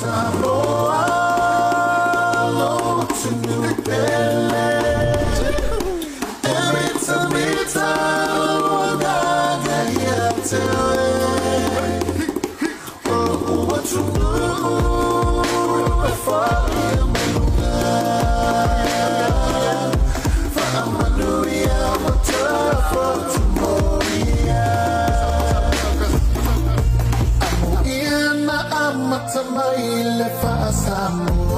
sabor. amor.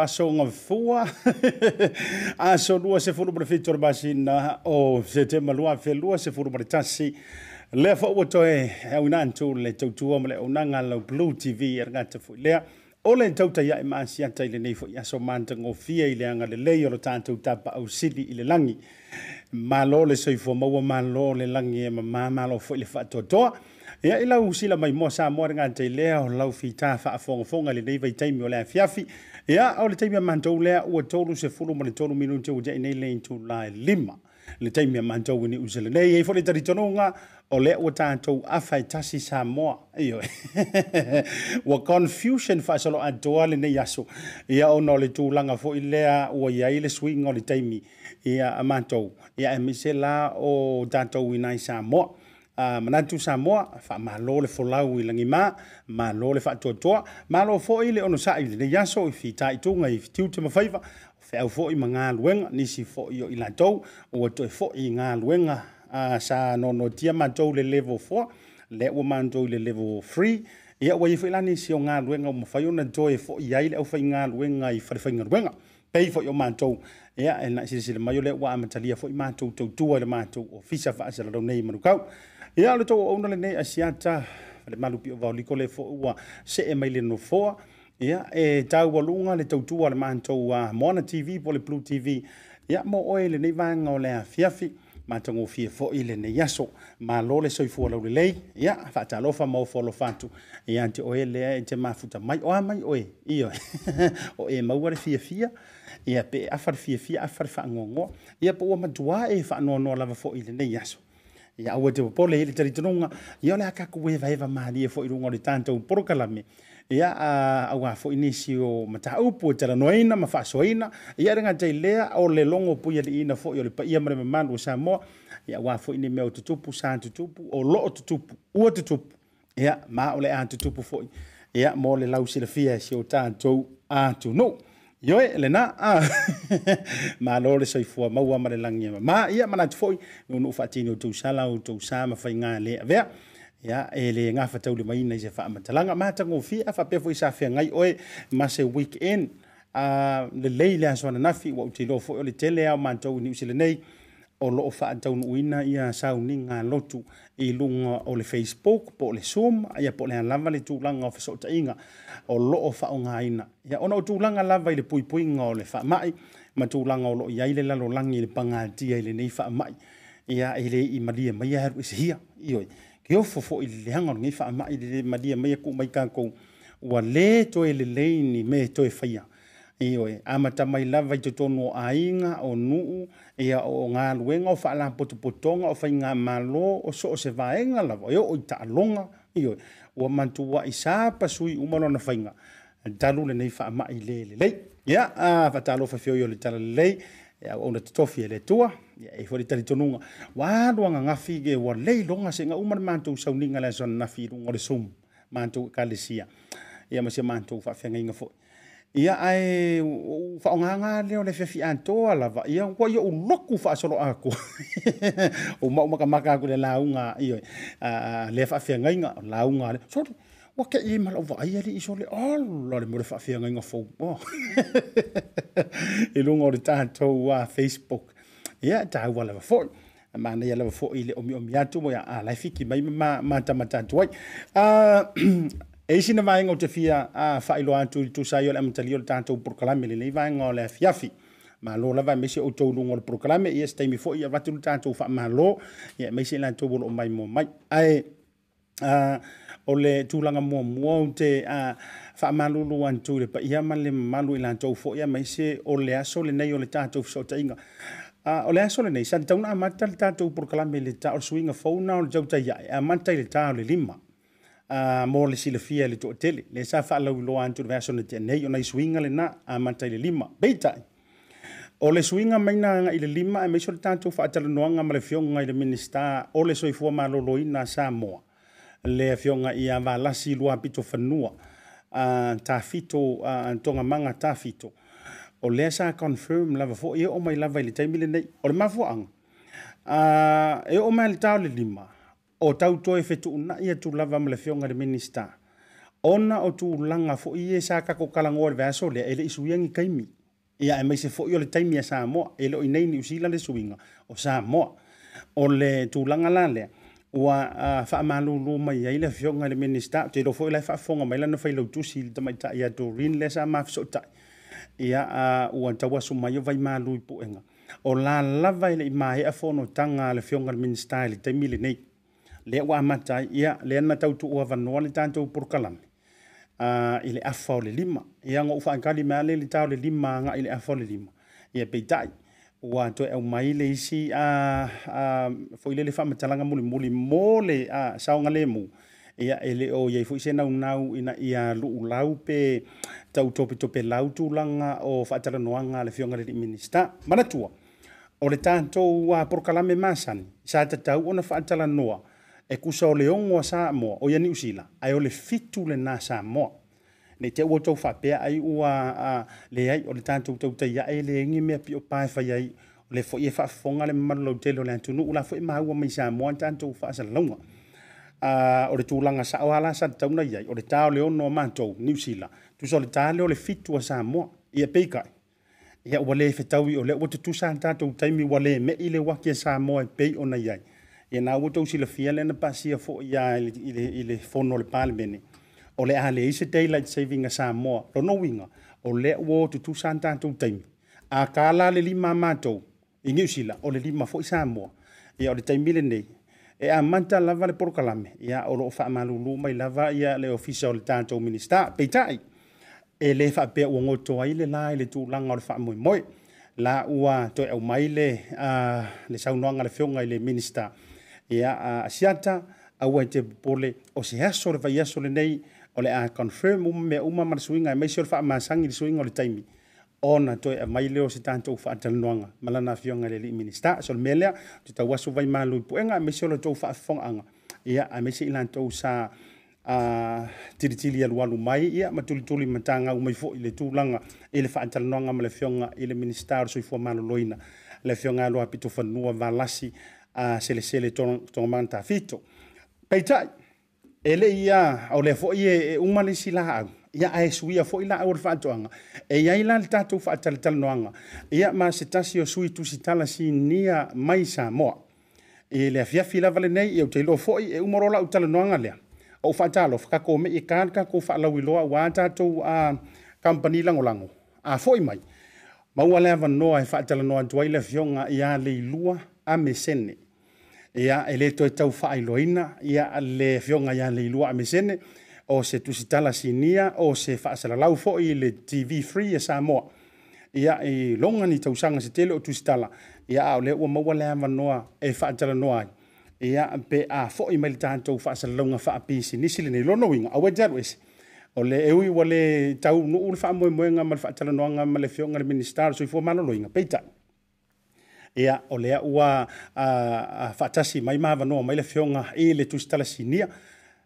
Pasonga fua a ah, so lua se furu mara fitor o se te malua fe lua se furu mara tasi le fa o toe e una le tautua male o nanga la blue tv e ngata fu le o le tauta ya ma si anta ile nei fo ya so le le yoro tantu tapa au sili ile langi malo le soifo maua malo le langi e ma malo fo ile fa ia i lau usila mai moa sa moa rega te lea o lau fitā faafogafoga lenei vaitaimi o le afiafi ia ao le taimi a matou lea ua tolu sefulu ma le tolu minute ua taʻi nei le itula e lima le taimi a matou i niu se lenei ai foʻi talitonuga o lea ua tatou afa e tasi sa moa io ua confusion faasoloa atoa lenei aso ia ona o le tulaga foʻi lea ua iai le suiga o le taimi ia a matou ia e mise la o tatou inai sa moa uh, manatu Samoa faamālō le folau i lagimā mālō le faatoatoa mālō foʻi le ono saʻi lenei aso i fitaʻituga i fitiu te mafaiva feau foʻi ma galuega nisi foʻi o i latou ua toe foʻi i galuega uh, sa nonoitia matou le level 4 le ua matou i le level 3 ia ua ia foʻi la nisi o galuega o mafai ona toe foʻi ai le ʻaufai galuega i falefaigaluega pei foʻi o matou ia e na silesile mai o le ua amatalia foʻi matou tautua i le matou ofisa faasalalau nei i manukau Ia le to auna le nei asiata, le malupi o vau le fo ua se e mai le no ia e tau walunga le tautua le mātou a Moana TV po le Blue TV, ia mo oe le nei vanga o le afiafi, mātango fia fo ile nei aso, ma lo le soifua lau le lei, ia whaatalofa mau folo fatu, ia te oe lea e te mafuta mai o mai oe, iyo, o e maua le fia fia, ia pe afar fia fia, afar whaangongo, ia po ua dua e whaanoa noa lava fo ile nei aso. ia aua te popole i le talitonouga ia o le a kaku uevaeva malie foʻi luga o le tatou polokalame ia auā foʻi nisi o mataupu e talanoaina ma faasoaina ia le gatai lea o le logo puia liina foʻi o le paia ma le mamalu o samoa ia auā foʻi nei mea o tutupu sa tutupu o loo tutupu ua tutupu ia ma o le a tutupu foʻi ia mo le lausilafia e si o tatou atunuu ioe eh, lenā ah. malo le soifua maua ma le lagie mamā ia manatu foʻi nuunuu faatini outou sala outou sa ma faiga lē avea a e lē gafa taule mai na i se faamatalaga matagofia faapea foi sa feagai oe ma se weeken lelei ah, le asoananafi ua au teiloa foi o le tele a o matou i niu silenei o loo faatauluuina ia sauni sauniga lotu i lunga o le facebook po le zoom ia po o le alava le tulaga o fesootaʻiga o loo ina. ia ona o tulaga lava i le puipuiga o le mai, ma tulaga o loo i ai le lalolagi i le pagatia i lenei faamaʻi ia i leii malia mai aru e isehia ioe ke ofo le hanga o nei legei faamaʻi lele malia mai aku mai kakou ua lē toe le ni me toe faia Eh, amatamai laa i totonu oaiga o nuu ia ogaluega o fala potopotoga ofaiga malo osoeaegaoaa aega ia ae faaogaga lea o le fiafia atoa lava ia ua ia u loku faasoloa aku o mau makamaka aku le lauga io lea faafeagaiga o lauga le sole ua keʻi ma loo vaaia lii so le ala le mo le faafeagaiga fou oh. i luga o le tatou a facebook ia taua lava foʻi manei alava foʻi le omiomi atu mo ia alae fiki mai ma matamata atu ai e isi na vaega o te fia a faailoa atu i le tusai o le amatalio le tatou porokalame lenei vaega o le afiafi malo lava e maisi outou luga o le porokalame ia se taimi foʻi avatu le tatou faamālō ia e maisi e latou o loo mai momai ae o le tulaga muamua o te faamalūlū antu i le paia ma le mamalu i latou foʻi a maise o le aso lenei o le tatou fesoataʻiga o le aso lenei sa le tauna amata le tatou porokalame le ta o le suiga founa o le tautaiaʻe amata i le tā o le lima a ah, mo le silafia le toʻatele le sa faalauiloa atu le veasona tianei ona i suiga lenā amata i le lima peitai o le suiga maina i le lima e maiso le tatou faatalanoaga ma le fioga i le minista o le soifua malōlōina a samoa le afioga ia valasi lua apito fanua a ah, tafito a ah, togamaga tafito o lea sa confirm lava foʻi e oo mai lava i le taimi lenei o le mafuaaga a e oo mai le tao le lima o tautoe e fetuunaʻi atu lava ma le feoga le minista ona o tulaga foʻi e sa kakokalagoa le veaso lea e le isuiagi kaimi ia e maise foʻi o le taimi a samoa e leʻo inei niusila le suiga o samoa o le tulaga la lea ua uh, mai ai le afioga le minista te foʻi e lai faafofoga mai lana failautusi i le tamaitaʻi a dorin lea sa mafesoʻitaʻi ia ua tauaso mai o vaimalū i puʻega o la e leʻi māhea fonotaga a le afioga le minista e le taimi lenei le ua amata ia le ana tautu'u avanoa le tatou polokalame uh, ah, i le afa le lima ia ago'u faagali mea le le tao le lima aga'i le afa le lima ia peita'i ua toe au mai le isi a uh, uh, foi le muli muli mulimuli mo le uh, saoga lemu ia ele o iai foʻi se nau ina ia lu'ulau pe tautope lau tulaga o faatalanoaga a le fioga le lii minista manatua o le tatou uh, porokalame masani sa tatau ona faatalanoa e kusa o le ogo a Samoa o ia New Zealand ai o le fitu lenā Samoa nei te ua tau faapea ai ua a, leai o le tatou tautaiaʻi e legi mea pi o paefai ai o le foʻi e faafofoga le mamalolou tele o le atunuu la foʻi maua mai Samoa ni tatou faasalalauga a o le tulaga saʻoa la sa tauna iai o le tā o le ono a matou New Zealand tusa o le tā lea o le fitu a Samoa ia peikai ia ua lē fetaui o le ua tutusa tatou taimi ua lē meʻi le uaki a Samoa e pei ona iai ia na ua tausilafia lena pasia foʻi iā i le fono o le palemene o le a leai se daylight saving a samoa lona uiga o lea ua o tutusa na tatou taimi akā la le lima a matou i niusila o le lima foʻi samoa e ia o le taimi lenei e amata lava le polokalame ia o loo faamalūlū mai lava ia le ofisa o le tatou minista peitaʻi e lē faapea ua goto ai le la i le tulaga o le faamoemoe la ua toe au mai le uh, le saunoaga le feoga i le minista ia a asiata aua i te popole o se aso le vaiaso lenei o le a confirm uma mea uma ma le suiga e maisi o le faamasagi i le suiga o le taimi ona toe amai le o se tatou faatalanoaga ma lana afioga i le alii minista so le mea lea te tauaso vai malui puʻega e maisi o latou faafofogaaga ia a maisi i latou sa a tilitili alualu mai ia ma tulituli ma mai foʻi le tulaga i le faatalanoaga ma le afioga i le minista o le soifua malōlōina le afioga aloa apitofanua valasi maeiaau e, e sua e o auleaoaga ea la letaou faaatalanoagaaai le afioga a leilua 阿咩聲呢？呀！例如做一場 fileina，呀！例如張家良李路阿咩聲呢？或者做一場拉西尼亞，或者發一場拉烏菲爾 TVfree 嘅新聞。呀！龍年做一場嘅事，例如做一場，呀！例如我們兩方嘅，發一場嘅。呀！譬如阿菲爾馬利坦做一場嘅，龍年發一場嘅。譬如我們兩方嘅，發一場嘅。譬如我們兩方嘅，發一場嘅。譬如我們兩方嘅，發一場嘅。譬如我們兩方嘅，發一場嘅。譬如我們兩方嘅，發一場嘅。譬如我們兩方嘅，發一場嘅。譬如我們兩方嘅，發一場嘅。譬如我們兩方嘅，發一場嘅。譬如我們兩方嘅，發一場嘅。譬如我們兩方嘅，發一場嘅。譬如我們兩方嘅，發一場嘅。譬如我們兩方� ea o lea ua faatasi mai mavanoa mai le feoga i le tusitalasinia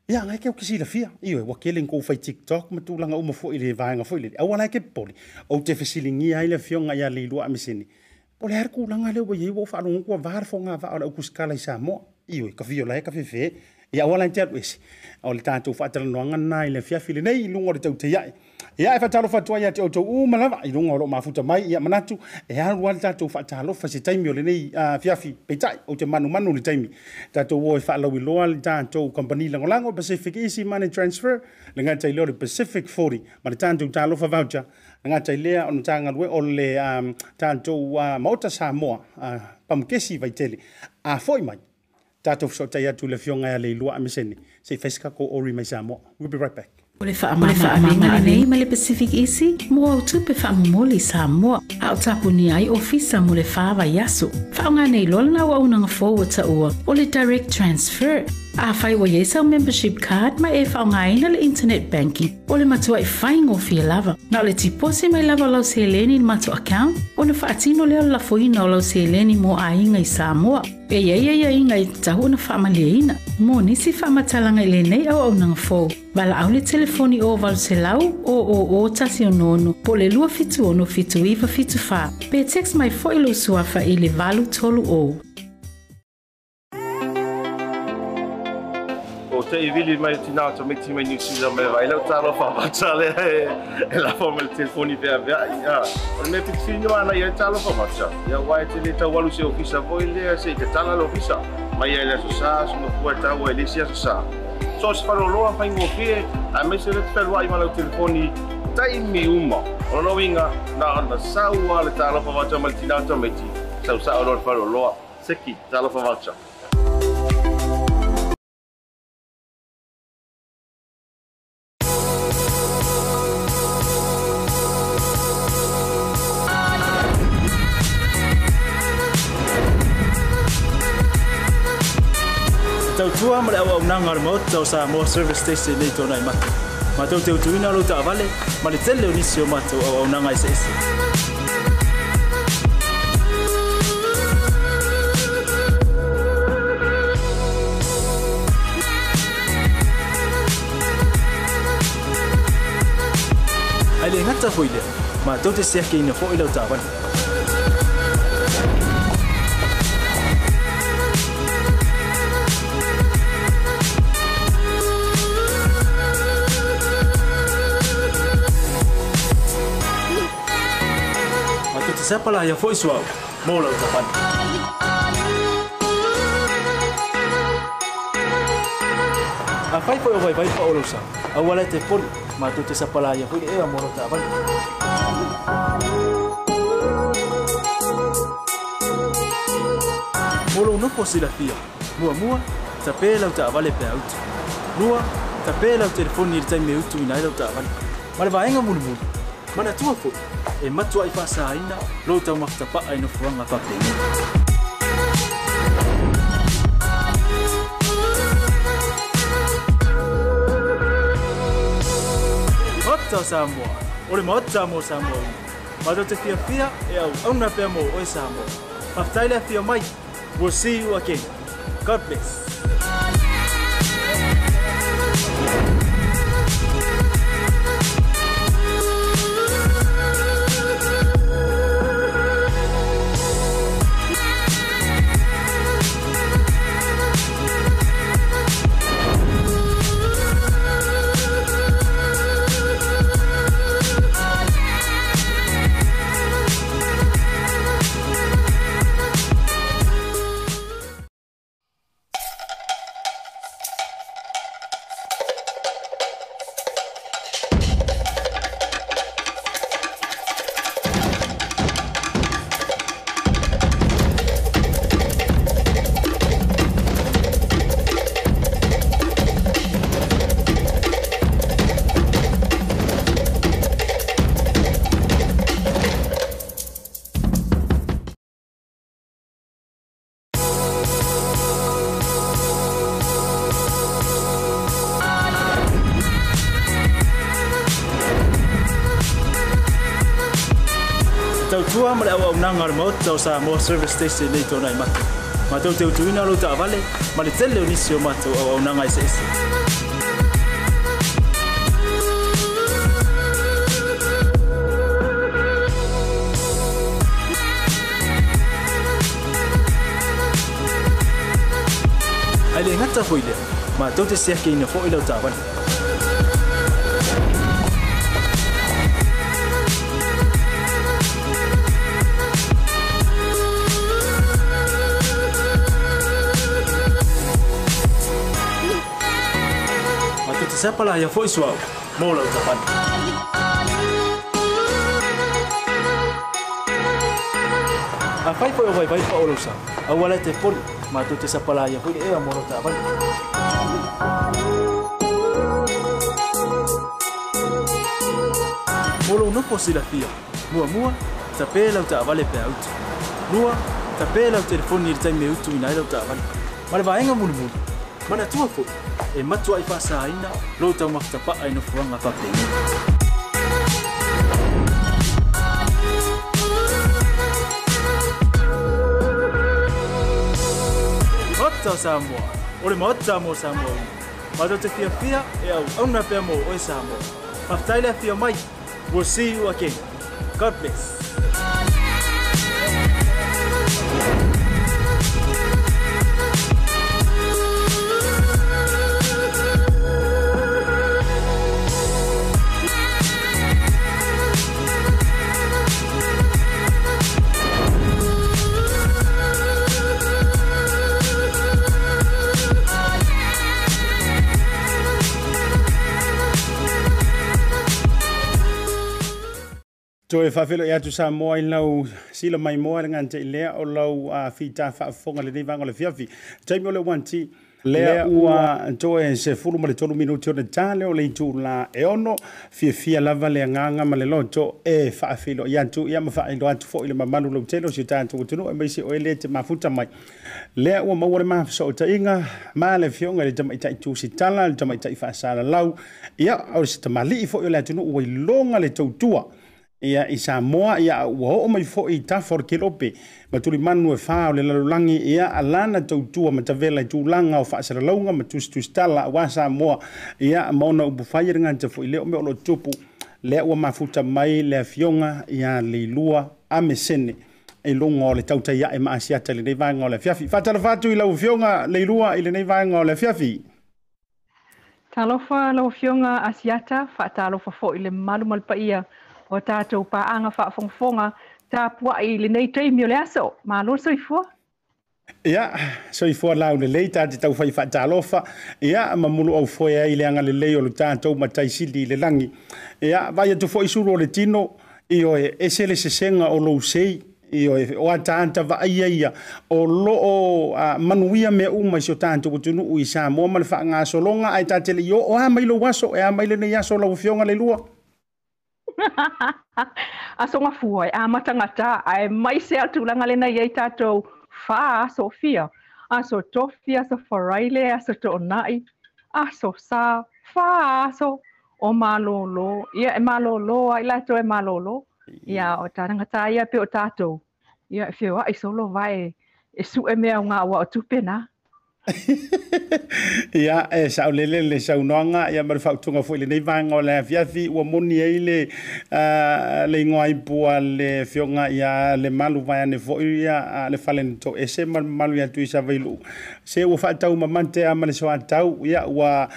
ia gae ke o kesi lafia ioe ua ke fai tiktok ma tulaga uma foʻi le vaega foʻi lele aua lae ke popoli ou te fesiligia ai le feoga iā leilua amesini o le arekulaga le ua iai ua ou faalogoku avā le fogavaa o le aukusikala i samoa ioe ka fio ia aua te alu ese o le tatou faatalanoaga na i le afiafi lenei luga o le tauteiaʻi ia e faatalofa ia te outou u malava i luga o loo mafuta mai ia manatu e alu a le tatou faatalofa se taimi o lenei fiafi peitaʻi ou te manumanu le taimi tatou o e faalauiloa le tatou kompani lagolago o pacific easy money transfer le gata i lea o le pacific 40 ma le tatou talofa voucher le gata i lea ona tagalue o le tatou maota samoa pamukesi vaitele a foʻi mai tatou fesootai atu le fioga ia le ilua a mesene seifaisikako ori mai samoa we'll be right back O le wha amama a nei ma le Pacific Isi, mo au tupe wha amamoli sa mua, a o tapu ni ai ofisa mo le wha wa yasu. Wha nei lola na wa unanga fōwa ta ua, o le direct transfer, Afai fai wa yesa o membership card ma e whaongaina le internet banking o le matua fai whaingo fia lava. Na le tipose mai lava lau se eleni matua account o na whaatino leo la fuhina o lau se eleni mo a inga i Samoa. E ia ia ia inga i tahu na ina. Mo nisi whaamatalanga i lenei au au nanga fōu. Vala au le telefoni o valo se lau o o o tasi o nono po le lua fitu ono fitu iwa fitu wha. Pe text mai fo ilo suafa i le valu tolu o. usted y Billy me dice, no, tú me tienes que decir, me va a ir a estar para marcharle en la forma del teléfono y vea, ya. Pero me pide fin, no, ana, ya está lo para marchar. Ya guay, te le está guay, se ofisa, voy, le hace, que está la ofisa. Maya le asusas, no puede estar guay, le asusas. Sos para lo, para ingofie, a mí se le está guay, mal el teléfono taimi uma o loinga na ana saua le talofa vacha malitinata meti sausao lor faloloa seki talofa vacha tau sa mo service station nei tōna i matu. Mātou te utuina lo ta avale, ma le tele o nisi o mātou au au nangai sa ese. Ai le ngata hoi lea, mātou te siake ina fo i lau sepa la ya foi suau. Mola o tapan. A fai foi o vai vai pa o lusa. A wala te pon ma tu te sepa la ya foi e amor o tapan. Mola o nopo si la fia. Mua mua, tape la o ta avale pe auto. Lua, tape la o telefoni ir tai me utu inai la o ta avale. Ma le va enga mulu mulu. Ma na tua foi e matua i whasaina lo tau makita pa aino whuanga whakei. Mata Samoa, ore mata mo Samoa ina. Mata te fia fia e au auna pia mo oi Samoa. Mata ila fia mai, we'll see you again. God bless. tau sa mo service station nei tonai matu matau teutuina lou taavale ma le tele o nisi o matou auaunaga eseese ai le gata foi lea matou te seakeina foʻi lau taavale sepa la ia foi suau. Mola o tapani. A fai foi o vai vai pa olusa. A wala te pon, ma tu te sepa la ia foi e a mola o tapani. Mola o nuko si la fia. Mua mua, ta pela o ta avale pe auto. Mua, ta pela o telefoni ir tai me utu ina ila o ta avale. Ma le va enga mulu mulu mana tua fu e matua i fasa aina lo tau makita pa aina fuanga pape ina Ota Samoa, ore ma ota mo Samoa ina Mato te fia fia e au auna pia mo oi Samoa Mafitaile a fia mai, we'll see you again God bless to e fafelo ya tu sa mo ai lau sila mai mo ai ngante le o lau a fi ta fa fonga le nei vango le fiafi taimi le wanti le u a to e se fulu mo le tolu minuti o le tale o le tu la e ono fi fi la vale nganga ma le loto e fa fafelo ya tu ya ma fa ai lo atu fo ile ma malu lo telo si ta tu tu no e mai o ele te mafuta mai le u ma wore ma so ta inga ma le fionga le tama ita tu si tala le tama ita fa sala lau ya o si tama li fo ile tu no o longa le tu tua ia i sa moa ia ua ho'o mai fo'i i tafo le kelope ma tuli manu e fā o le lalolagi ia a lā na tautua ma tavela i tulaga o fa'asalalauga ma tusitusitala auā sa moa ia ma ona upufai ale gata fo'i lea o me o loo tupu lea ua mafuta mai e le afioga e ia le ilua a mesene e luga o le tautaiaʻe ma asiata i lenei vaega o le afiafi faatalafa atu i lau afioga le ilua i lenei vaega o le afiafi talofa lau afioga asiata faatalofa fo'i le malu ma le paia o tātou pāanga whaafongafonga tāpua i le nei teimi o le aso. Mālo soifua. Ia, soifua lau le lei tāte tau whai whaatalofa. Ia, ma mulu au foe ai le anga le lei o le tātou ma taisili le langi. Ia, vai atu fo isuro le tino i o e esele sesenga o lou sei i o e o atanta vaaia ia o loo uh, manuia mea uma isi o tātou tunuu i sa ma le faagāsologa ae tatele i o o a mai lou aso e a mai lenei aso lau fioga le lua a songa fuai, a matangata, a e mai se atu langa lena iei tātou whā a sofia, a so tofi, a so whareile, a so to onai, a so sā, whā a so, o mālolo, ia e mālolo, a i lato e mālolo, ia o tārangata ia pe o tātou, ia e whewa, i solo vai, e su e mea o ngā ua o tupena, ia e saʻolele le saunoaga ia ma le faautuga foʻi lenei vaega o le afiafi ua moni e ai le le igoa ipua le feoga ia le malu vae ane foʻi ia le falenetou ese ma le mamalu iatu i savailuu se ua faatau mamate a ma le soatau ia ua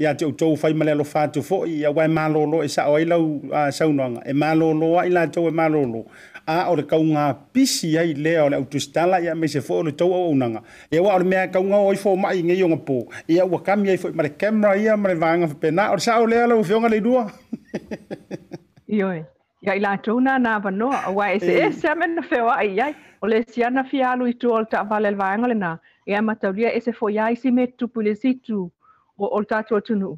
iā te outou fai ma le alofa atu foʻi ia ua e malōlō e saʻo e ai lau saunoaga e malōlō ai latou e malōlō a o le kaunga pisi ai leo o le autostala ia me se fo o le tau au nanga e wa o le mea kaunga o i mai ngai o ngapo ia ua kami ai camera ia ma le vanga pena. o le sa o lea lau fionga le idua Ioi, ia i lātou nā nā wanoa, a de e se e se amena ai ai, o le siana fi alu i tū o le le vāenga le nā, e a matauria e se fo ia si me tupu le situ o o tātou tunu.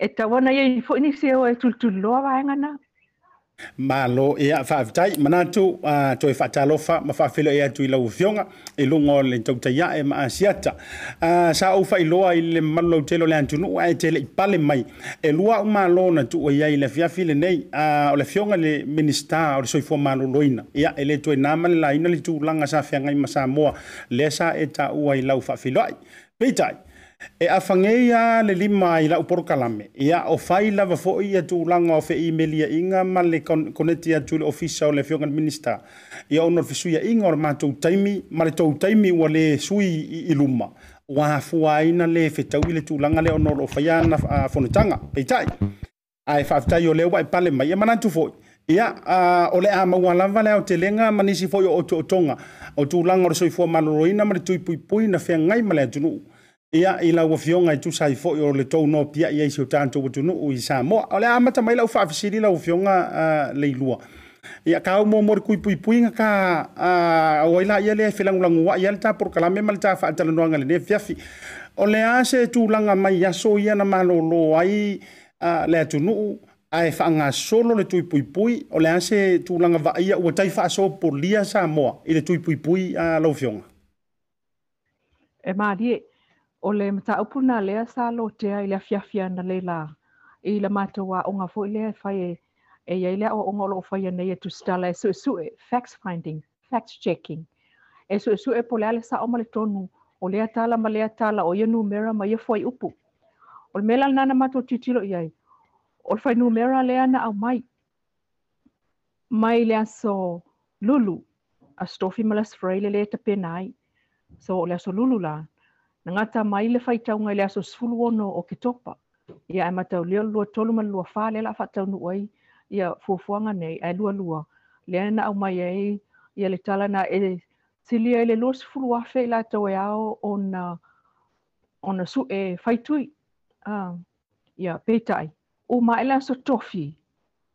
E tawana ia i fo ini se o e malo ia e, faafitai manatu a toe faatalofa ma faafiloai e atu i lau afioga i e luga o le tau taiae ma asiataa sa ou faailoa i le mamalu lautele o le atunuu ae teleʻi pale mai e lua au mālo na tuua iai le afiafi lenei o le fioga le minista o le soifoa malōloina ia e lē toe nā ma le laina le tulaga sa feagai ma sa moa lea sa e taua i lau faafiloai eitai e afangei ia le lima i la uporo kalame ia o fai lava foʻi ia e tulaga o fe imelia e inga ma le koneti atu le ofisa o le fiogan minista ia ona le fesuiaʻiga o le e matou taimi ma le tou taimi ua lē sui i luma ua afuaina le fetau i le tulaga le ona o loo faia na fonotaga peitaʻi ae faafetai o lea ua e pale mai e manatu foʻi ia o le a maua lava lea o telega ma nisi foʻi o outuotoga o tulaga o le soifua malōloina ma le tuipuipui na feagai ma le atunuu ia i lauafioga i tusai foʻi o letou no piaʻi ai sio tatou atunuu i samoa o le a mata mai lau faafesili lauafioga le ilua ia kau momori kuipuipuiga ka auai la ia lea e felagulagu aʻi a le taporokalame ma le tafaatalanoaga lenei fiafi o le a se tulaga mai aso ia na malōlō ai le atunuu ae faagasolo le tuipuipui o le a se tulaga vaaia ua tai faasopolia samoa i le tuipuipui laufioga e malie o le mataupu lea sa lotea i le afiafia ana le la i le matou aʻoga foʻi lea e fai e iai lea aʻoaʻoga o loo fai anei e tusitala e suʻesuʻe fact finding fact checking e suʻesuʻe po lea le saʻo ma le tonu o lea tala ma lea tala o ia numera ma ia fuai upu o le mea la lanā na matou titilo i ai o le fai numera lea na aumai mai le aso lulu a stofi ma lasfrai le lē tapena ai so o le aso lulu la na gata mai le faitauga i le aso sefuluono o ketopa ia e mataulia lua tolu ma lua fā le la ai ia fuafuaga nei ae lualua lea na au mai ai ia le tala na e silia i le lua sefulu afe i latou e ao ona ona suʻe faitui uh, ia peitaʻi o e le aso tofi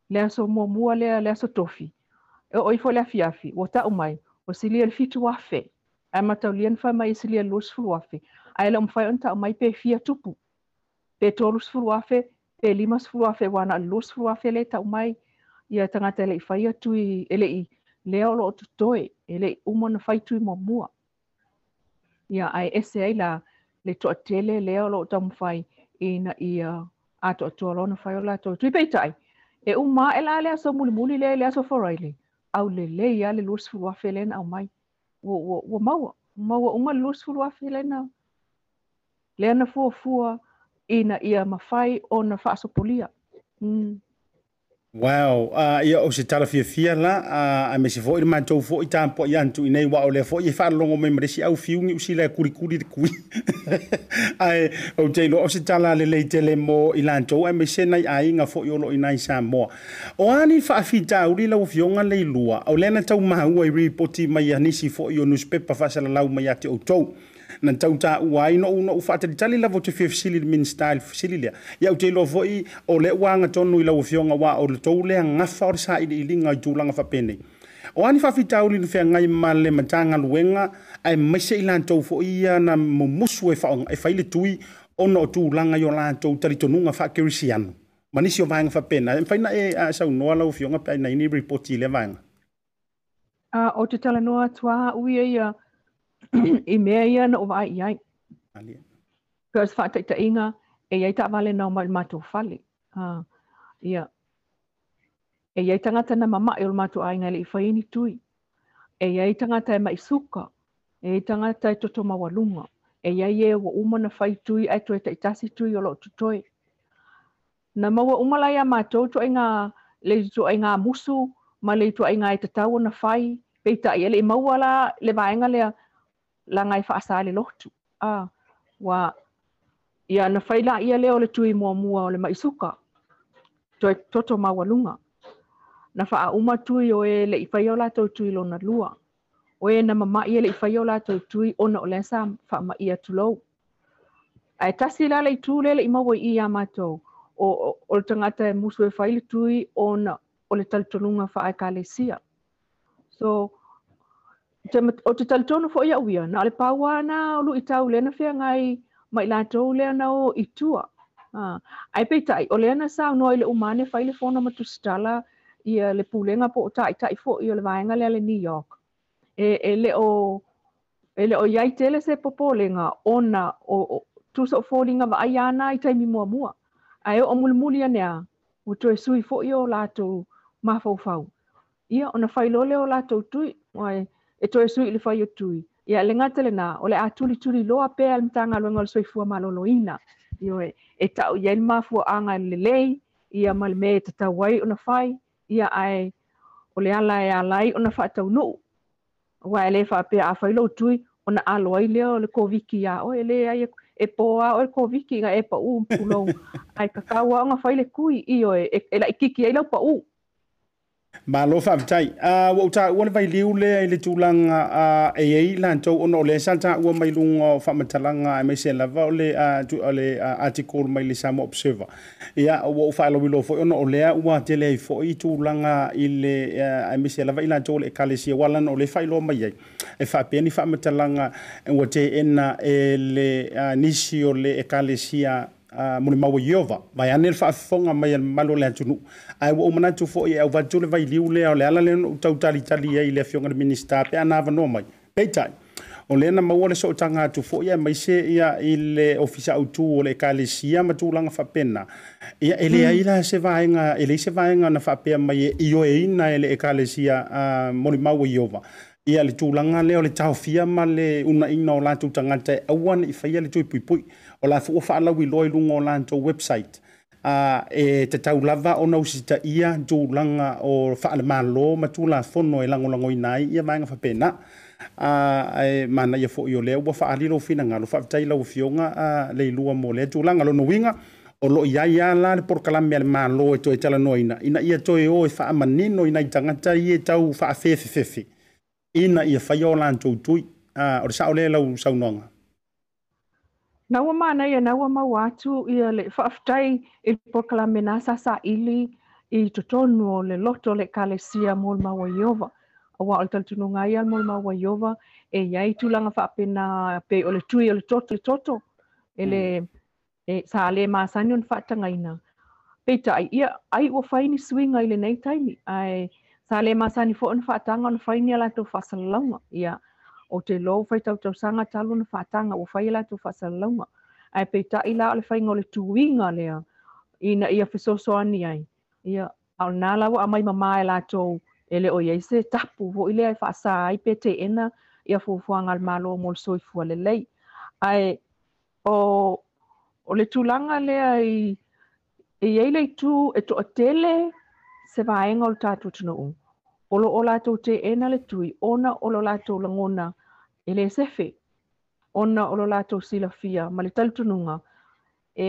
le aso muamua lea le aso tofi e oi foi le afiafi ua taʻu mai o silia le fitu afe ae mataulia na faamai e silia le lua sefulu afe ai la mawhai mai pe fia tupu. Pe tolu sifuru afe, pe lima sifuru wana alu sifuru afe le tau mai ia tangata le i whai atu i ele i leo lo tu toe, ele i umana whai tui mo mua. Ia ai ese ai la le toa tele leo lo tau mwhai ina ia ato atua lona whai o lato. Tui peitai, e uma e la lea so muli muli lea lea so wharaile. Au le lea le lusfuru afe lena au mai. Wa maua, maua uma lusfuru afe na. au lea na fuafua ina ia mafai ona faasopolia mm. Wow, uh, ia o se tala fia fia la, uh, a me se fōi mātou fōi tān po i antu i nei wā o le fōi e whālongo me maresi au fiungi usi lai kuri kuri de kui. ai, o te lo o se tala le lei tele mō i lātou, a me se nai ai ngā fōi olo i nai sā mō. O ani whaafita uri lau fionga lei lua, au lena tau maha ua i ripoti mai anisi fōi o newspaper whaasala lau mai ate o tau. na tautauā ai noʻu noʻu faatalitali lava o te fia fesili le minista i le fesili lea ia u te iloa foʻi o le auaga tonu i laua fioga uā o letou le agafa o le sa iliʻiliga i tulaga fapenei o ani faafitauli na feagai ma le matagaluega ae maise i latou foʻi ia na mumusu e fai le tui ona o tulaga i o latou talitonuga faakerisianu ma nisi o vaega faapena e faina e asaunoa lau fioga peainai ni repoti i le vaega o te talanoa atuā uia ia i mea ia na o wai i ai. Alia. Kers whaatai ta inga, e iai ta wale nao mai mato fali. Ha, ah, ia. E iai tangata na mama e o mato ainga le i whaini tui. E iai ngata e mai suka. E iai tangata e toto mawalunga. E iai e wa umana whai tui e toi ta itasi tui o lo tutoi. Na maua umalai a mātou tu ai ngā le tu ai ngā musu, ma le ai ngā i e tatau na whai, pei ta i ele i maua la le vāenga lea, langai whaasa le lotu. Ah, wa ia na whaila ia leo le tui mua mua o le maisuka. Toi toto mawalunga. Na wha uma tui o e le i whaio tui lona lua. O e na mama ia le i whaio tui ona o lesa wha ma ia tulou. Ai tasi la le le tūlele i i O, o, le tangata e musu e tui ona o le talitonunga wha ai ka So, te o te talitonu foʻi aʻu ia na o le paua na o luʻi tau lea na ngai mai latou le na o itua ah. ai pei tai o le na saunoa i le uma ne fai le fono matusitala ia le pulenga po tai tai foʻi o le vaega le le new york e, e le o e le o iai tele se popolenga ona o, o tusa so foliga vaai ana i taimi muamua ae o mulmulia nea ua toe sui foʻi o mafau fau ia ona failo lea o latou tui ae e toe sui le fai o tui. Ia e le ngata le nā, o le a tuli tuli loa pēa le mtanga luenga le soifua maloloina. Ioe, e tau ia il mafua anga le lei, ia mal me te tawai una fai, ia ai o le ala e alai una fai tau nuu. Wa ele fai pēa a fai lo tui, ona aloi lea o le koviki ia, o ele ai e, e poa o le koviki ga e pa u mpulo. ai kakawa o nga fai le kui, ioe, e, e, e la ikiki ai lau pa u. ma lo fa vitai a wo ta one vai liu le le tu lang a ai ai lan tau ono le sa ta wo mai lu ngo fa ma talang a e mai se la va le a tu ale article mai le sa mo observer ya wo fa lo lo fo ono le wa te le fo i tu lang a ile a mai se la va lan tau le kale si wa lan ole fa lo mai ai e fa pe ni fa ma talang a wo te ena e le nisi o le kale si Ah, e a mo le mau yova mai anel fa fonga mai malo le tunu ai wo mana tu fo ye va tu le vai liu le ale ala le tau tali tali ye le fonga le minista pe ana va no mai pe tai o le na mau le so tanga tu fo ye mai se ia ile ofisa au tu le kale sia ma tu langa fa pena ia ele mm. ai la se va nga ele se va nga na fa pe mai e io e ina ele e kale sia a mo le ah, mau e yova ia le tu langa le o le tau fia ma le una ina o la tu tanga te awan i fa ia le tu pui pui o la fu fa wi loi lungo lan to website a e te tau lava ona sita ia jo langa o fa le malo ma tu la fono e lango lango inai ia mai fa pena a e mana ia fo io le wa fa ali lo fina ngalo fa tai la ufionga a le lua mo le jo langa lo no winga o lo ia ia la le por kalam mel malo e to etala noina ina ia to e o e fa manino ina tanga tai e tau fa fefe fefe ina ia fa yo lan tu tu a o sa o le la u sa Naua manai ia naua ma atu ia le whaaftai i e proklame sa sa ili i totonu o le loto le kalesia mol maua iova. Awa o le talitunuga ia mol maua ieova e iai tulaga faapena pe o le tui o le toto le toto. E le hmm. e sa lē masani ona faatagaina peitaʻi ia ai ua faini suiga i lenei nei taimi. Ai sa lē masani fo ona faataga ona whaini a lato whasalaunga. Ia. Yeah. o te lo fai tau tau sanga talu na whātanga o fai la tu whasalonga. Ai pe ta ila o le whainga o le tuinga lea ina ia fisosoani ai. Ia au nā lawa a mai mamā e lātou ele o iese tapu ho ile ai whaasa ai pe te ena ia fuafuanga al malo mol soifua le lei. Ai o, o le tūlanga lea i e iei lei tu, e to atele se vaenga o le tātou tunu o. Olo o lātou te ena le tui, ona o lo lātou langona i le sefe ona o lo latou silafia ma le talutunuga e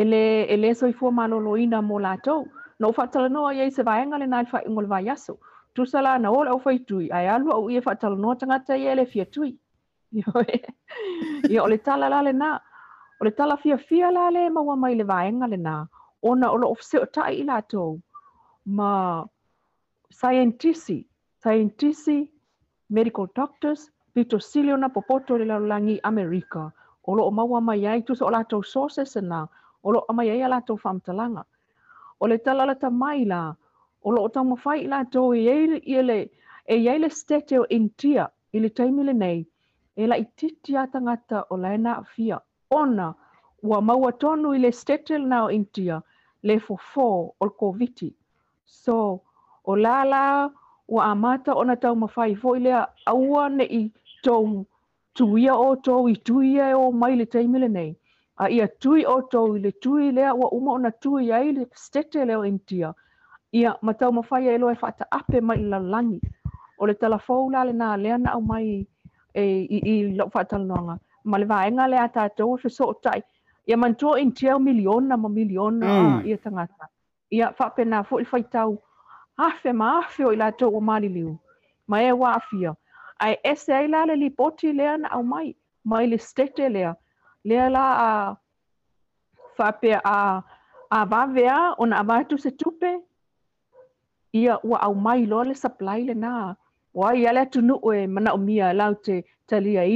e lē e lē soifua malōlōina mo latou na o faatalanoa iai se vaega lenā le faaiʻuga o le vaiaso tusa na ola o faitui ae alu aʻu ia faatalanoa tagata ia e le fiatui ia o le tala la lenā o le tala fiafia la lē maua mai le vaega lenā ona o loo feseo taʻi i latou ma scientisi scientisi medical doctors pito silio na popoto le laulangi Amerika Olo o loo maua mai ai tusa o latou soses na o loo mai ai a latou faamatalaga o le talalata lata mai la o loo taumafai i latou e iai le state o intia i le taimi lenei e la laʻitiiti a tagata o laena aafia ona ua maua tonu i le state lenā o intia le fofō o le koviti so o la la ua amata ona taumafai foʻi lea aua neʻi tou tuia o tou i tui e o mai le taimi lenei a ia tui o tou i le tui lea ua uma ona tui ai le stete leo intia ia matau mawhai e loe whata ape mai i lalangi o le talafou la le nā lea na au mai e, i, i lau whatalanoanga ma le vaenga lea tātou e wheso o tai ia mantua intia o miliona ma miliona mm. ia tangata ia whape nā fo whaitau afe ma afe o i lātou o mariliu ma e wāwhia أسئلة لبوتي لين au mai mai le stete ليا le la a a a va tu se tupe ia u au mai lo le supply lenā ua ia le nu e mia la te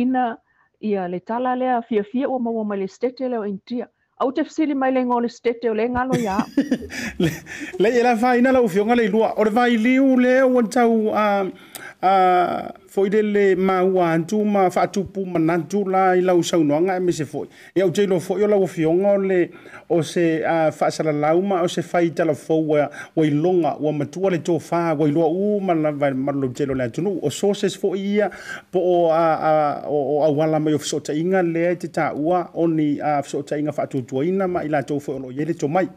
ina ia le tala lea fia o mo mai le stete le o intia au te fesili mai le gole stete o le galo iā leia la faina lau fioga le ilua o le liu le ua uh, foʻi lele maua atu ma faatupu manatu la i lau saunoaga emese foʻi i au tailo foʻi o lauafioga oleo sea faasalalau ma o se faitalafou ua iloga ua matua le tofā ua iloa ū maamalolou telo o le atunuu o soses foʻi ia po oo auala mai o ah, ah, fesootaʻiga lea e te taʻua o ni a ah, fesootaʻiga faatuatuaina ma i latou foi o loo iai le to mai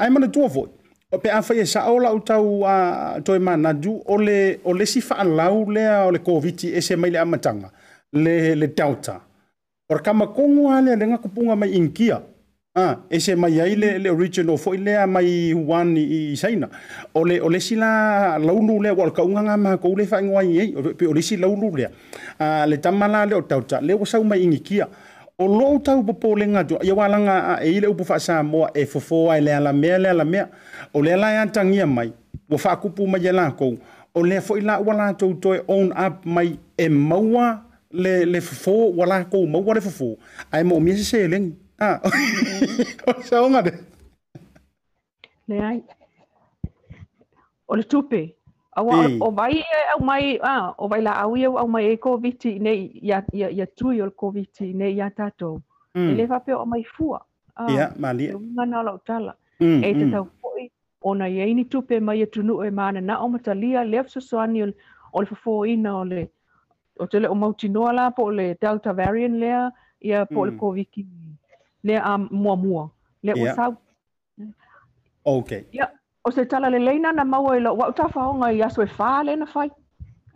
ae manatua foʻi o pe afa ye sa ola utau a to e mana du ole ole si fa lau le o le covid e se mai le amatanga le tauta. Or kama kongu ale le ngakupunga mai inkia a e se mai ai le le original foi le mai one i saina ole ole si la launu le wal ka unga ma ko le fa ngwa ye pe ole si launu le a le tamala le o tauta le ko sa mai inkia o lo tau popo le ngatu ye wala nga e ile upu fa sa mo e fofo ai e le ala me le ala me o le la ia tangia mai ua faakupu mai e lakou o lea foʻi la ua latou toe own up mai e maua le le fofō ua lakou maua le fofō ae mo o mia seselegi ah. a o le saoga le leai o le tupe aua o vai au mai a o vai laau ia au mai e koviti nei ia ia tui o le koviti nei iā tatou mm. e lē faapea o mai fua ia malia e uga na o laʻu tala mm, e tatau ona iai ni tupe mai atunuu e mananaʻo ma talia lea fesoasoani o le fofoina o le o te le o mautinoa la po o le delta variant lea ia po o le mm. koviki lea um, a muamua lea ua sau okay ia o se tala lelei nana maua i loa ua utafaoga i aso e le na fai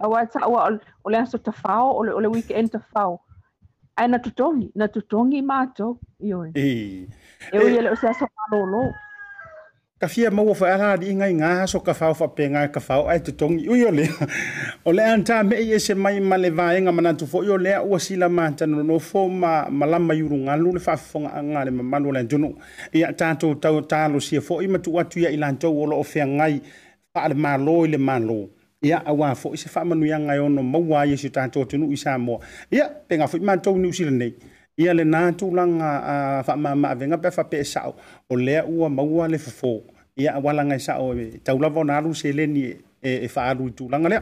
auā e taʻua o le aso tafao o le o le weekend tafao ae na totogi na totogi matou ioe e oi e le o se aso malōlō ka fia maua fa ala di ngai nga so ka fa fa pe nga ka fa ai tutong yu yo le o le anta me ye se mai male va nga mana tu fo yo le o sila ma tan no fo ma malama yuru nga lu le fa fo nga nga le ma lu le junu ya ta to ta ta lu si fo i matu atu ya ilan to wo lo fe ngai fa le ma lo le ma lo ia aua foʻi se faamanuiaga e ono maua ai e si tatou tunuu i samoa ia pega foʻi matou niu sila nei ia lenā tulaga faamāmaavega pea faapeʻesao o lea ua maua le fofō ia wala ngai sa o tau la lu se leni e e fa e alu tu langa le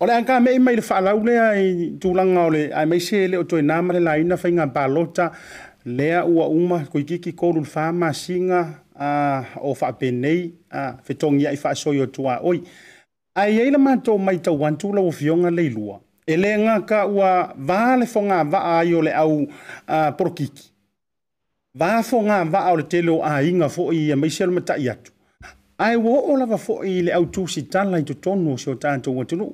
o le anka me mai le fa la ule ai tu langa ole ai mai sele o toi nama le la ina fa inga balota le a ua uma ko ki kiki ko lul fa ma singa a o fa penei a fe ia i fa so yo tu oi ai ai le ma to mai tau wan tu la o fionga le lua e le nga ka ua va le fonga va ai ole au a por kiki va fo nga va o le telo a inga fo i a misel mata i atu. Ai wo o lava fo i le au tusi tala i tutonu si o tanto o tulu.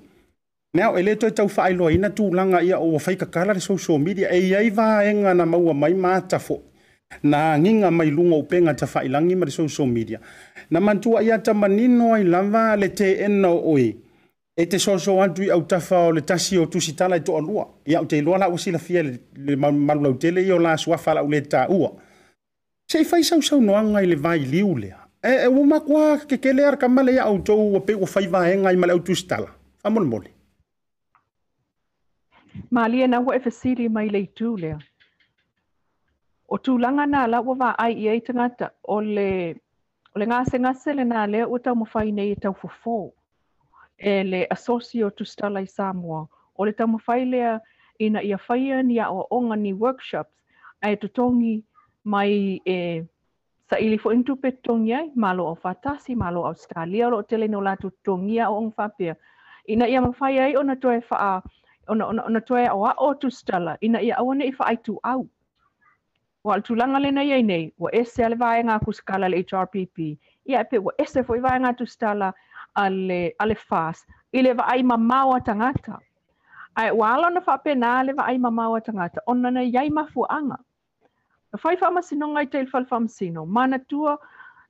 Nau e leto e tau fa ailo ina tu langa ia o wafai kakala le social media e iai va enga na maua mai mata fo. Na nginga mai lunga upenga ta fa ilangi ma le social media. Na mantua ia ta manino ai lava le te eno oi. E te soso antu i au tafa o le tasi o tusi tala i toa lua. Ia o te ilua la usila fia le malulau tele i o la suafa la ule ta ua. Sei fai sau sau noanga i le vai liu lea. E e wuma kua ke ke lea raka male ia au tau wa peku fai vai e ngai male au tustala. Fa mole mole. Ma lia na hua e fesiri mai le tū lea. O tū langa nā la wa ai i ei tangata o le o le ngase ngase le nā lea ua tau mawhai nei e tau fufo. E le asosio tustala i Samoa. O le tau mawhai lea ina ia whaia ni a o ni workshops. Ai e tutongi mai e eh, saʻili foʻi nutu pe totogi ai ma loo aufatasi ma australia o loo tele no latou totogia o oga faapea ina ia mafai ai ona toe faa ona ona ona toe aʻoaʻo tusitala ina ia aua neʻi faaituau ua le tulaga lenei ai nei ua ese a le vaega kusikala le hrpp ia e pe ua ese foʻi vaega tusitala a le a le fas i le vaai mamao a tagata ae ua ala ona faapena le vaai mamao a tagata ona na iai mafuaaga na fai faamasinoga i tailifale faamasino manatua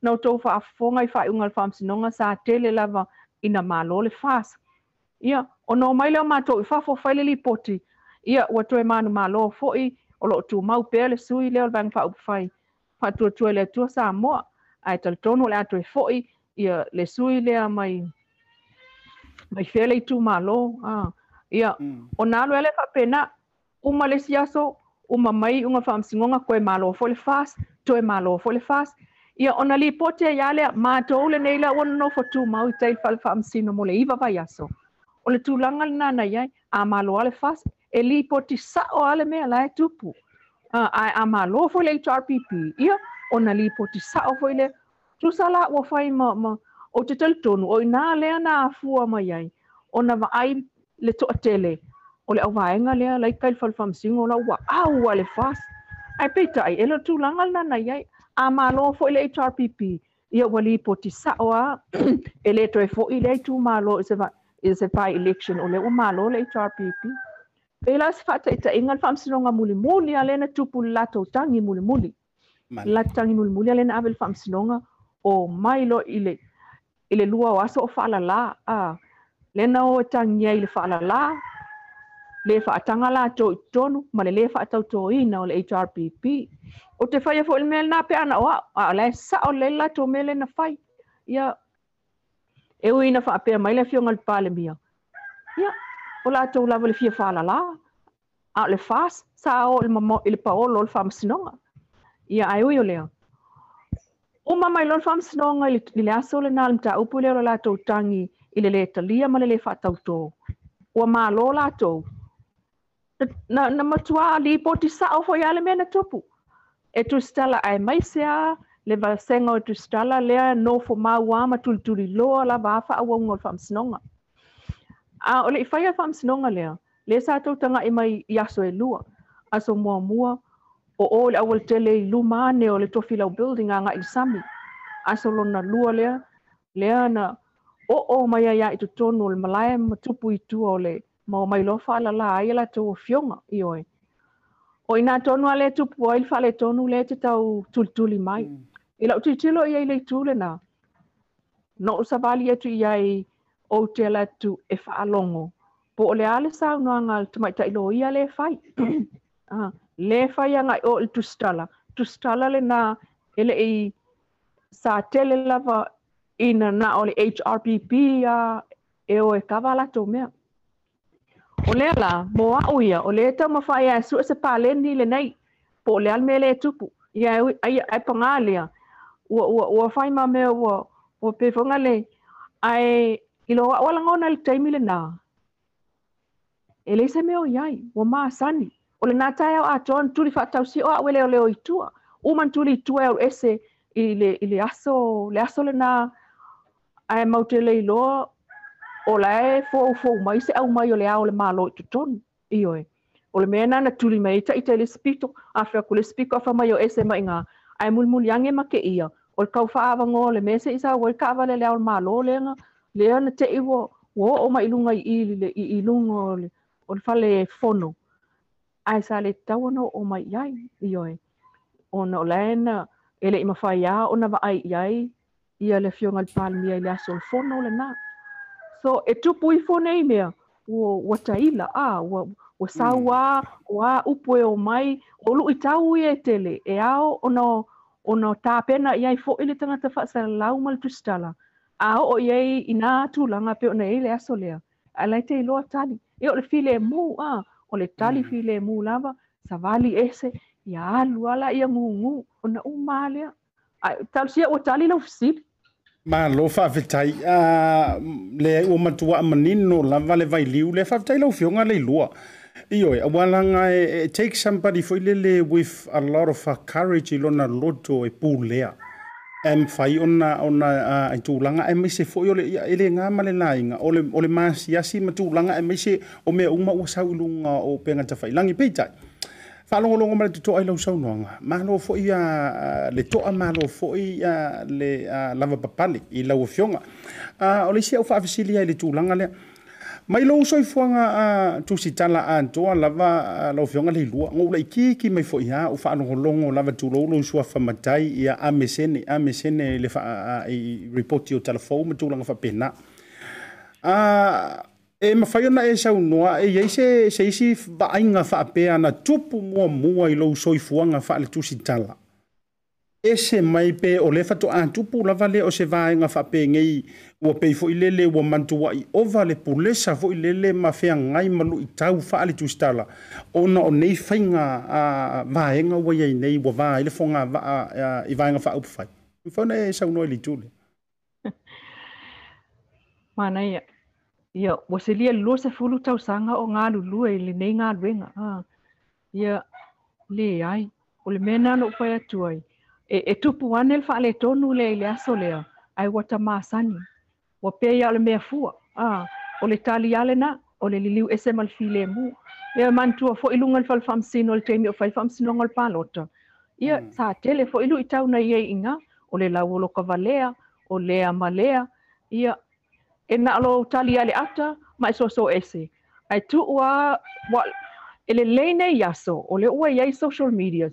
na outou faafofoga i faaiʻuga le faamasinoga sa tele lava ina mālō le fasa ia o mai lea matou i faafofai le lipoti ia ua toe manu mālō foʻi o loo tumau pea le sui lea o le vaega faaupafai faatuatua i le atua sa moa ae talitonu o le a foʻi ia le sui lea mai mai fea ah, mm. le itu ia ona alu e le faapena uma lesi aso uma mai unga fa msingonga koe malo fole fas toe malo fole fas ia ona li pote e yale matou lenei nei la ona no fotu mau tail fal fa msino mole iva vai aso o le tulanga na na ia a malo ale fast e lipoti saʻo sa o ale mea lae tupu uh, a a malo fole HRPP ia ona lipoti saʻo foi o tusa tusala wa fai ma, ma o te talitonu o ina lea na afua mai ai ona vaai le toʻatele o le auvaega lea lai kailefalefamasigo lau ua au a le fas ae peitaʻi e le tulaga lanai ai amālo foʻi le hrpp ia ua lipotisaʻo a e lē toe foʻi leai tumālo i se vai election o le ua mālo le hrpp pei la se faataʻitaʻiga le faamasinoga mulimuli a lena tupu le latou tagi mulimuli le latou tagi mulimuli a lena ave le faamasinoga o mai lo i le i le lua o aso o faalalā a lena o e tagia i le faalalā le atanga la i totonu ma le lē faatautoina o le hrpp o te faia foʻi le mea pe ana o ao ao lae saʻo lelei latou mea lena fai ia e fa pe mai le afioga le palemia ia o latou lava le fia faalalā a le fas sa o le mamo i le paolo o le faamasinoga ia ae ui o lea uma mai lona faamasinoga i le aso le mataupu i lea o le latou tagi i le talia ma le lē faatautō ua mālō latou na, na matua li poti o foi ale mea na E tu stala ai mai sea, le vasenga tu stala lea no fo maua ma tulturi loa la vafa au au ngol snonga A ole i whaia lea, le sa tau tanga i mai iaso e lua, aso mua o o le awal tele i luma ane building anga i sami. Aso lona lua lea, lea na o o mai ia i tutonu o le malaya ma mau mai lo whaalala ai la tō fionga i oe. O ina tonu a le tupu fa le tonu le te tau tultuli mai. Mm. I lau tilo i le tūle nā. No sa wali atu i ai o te la tu e fa alongo. Po o le ale saunoanga tumaita i lo ia le fai. uh, ah, le fai anga o tu stala. Tu stala le nā ele i sa tele lava ina na o le HRPP a e o e kawala tō mea. O lea la, mo au ia, o lea tau mawha ia su se paleni lenei po o lea me lē tupu, ia ai, ai lea, ua, ua, ua whai ma mea ua, ua pewhanga le, ae i lo wala alagona le taimi lenā nā. E le se mea o iai, ua masani o lenā nā tai au a ton tuli wha si o a wele o itua, uman tuli itua e au ese, i le, i le aso, le aso le nā, mautele iloa, o lae fo fo mai se au mai o le ao le malo i tonu i oe o le mea na tuli mai te le sepito afea ko le sepiko afa mai o ese mai ga ae mulimuliage ma keʻia o le kaufaavago o le mea seʻi sa uai kaavalele ao le malo le nga le na te iwo wo o ma i luga i ili le i iluga o le fale fono ae sa le tau o mai i ai i oe ona o lae na e leʻi mafaiā ona vaai i ai ia le fioga le palemia i le aso o le fono o lenā so e tupu i fonei mea ua wa taila a ua hmm. wa sawa mm. wa upo e ō mai o lu i tau i e tele e ao ona ono tāpena i ai foʻi le tagata faasalalau ma le tusitala a o'o i ai i nā pe ona ai le aso lea a lai te iloa tali e o le filemū a o le tali mm. lava savali ese ia a alu ala i a ngungu ona umā lea a talusia o tali lau fisili Ma lo fa fitai a le o matua manino la vale vai liu le fa fitai lo fionga le lua. Iyo, walanga, it e, e takes somebody for lele with a lot of courage ilona loto e pū lea. Em fai ona, ona uh, i tūlanga, em se fōi ole, ele ngā male lāinga, ole, ole māsi asi ma tūlanga, em se o mea uma uasau ilunga o penga ta fai. Langi peitai. faalogologo ma le totoa i lau saunoaga malo foi a ah, ah, le toa malo foi a ah, le lava papale i laua feoga o le isi au faafesili ai le tulaga lea mai lou uso ifoaga a tusitala atoa lava lauafeoga le ilua gou laikiki mai foia u faalogologo lava tulou lo isuafa matai ia amesene amesene i le i repoti o talafou ma tulaga faapena Eh, e mawhaiona e sau noa, e eh, iei se, se isi vaainga whaapea na tupu mua mua i lau soifuanga le tusi tala. E se mai pe o le to a ah, tupu lava le o se vaainga whaapea ngei ua peifo i lele ua mantua i ova le pulesa fo i lele ma whea ngai malu i tau le tusi tala. Ona o nei whainga a vaainga ua iei nei ua vaa ile fo fonga va, i vaainga whaupawhai. Mawhaona e sau noa i li tūle. Mana ia. ia ua selia lua sefulu tausaga o galulu e lenei galuega ia leai o le mea na loo pai atu ai e, e tupu ana le faaletonu lea i le aso lea ae ua tamasani ua pea ia o le mea fua o le talia lenā o le liliu ese ma le filemua ia manitua foʻi luga le falafaamasino mm. o le taimi o faifaamasinoga o le palota ia sa tele foʻi luʻi tauna iai iga o le lauolokavalea o lea ma lea ia e na lo tali ale ata mai so so ese ai tu wa wa ele lene yaso o le ua yai social media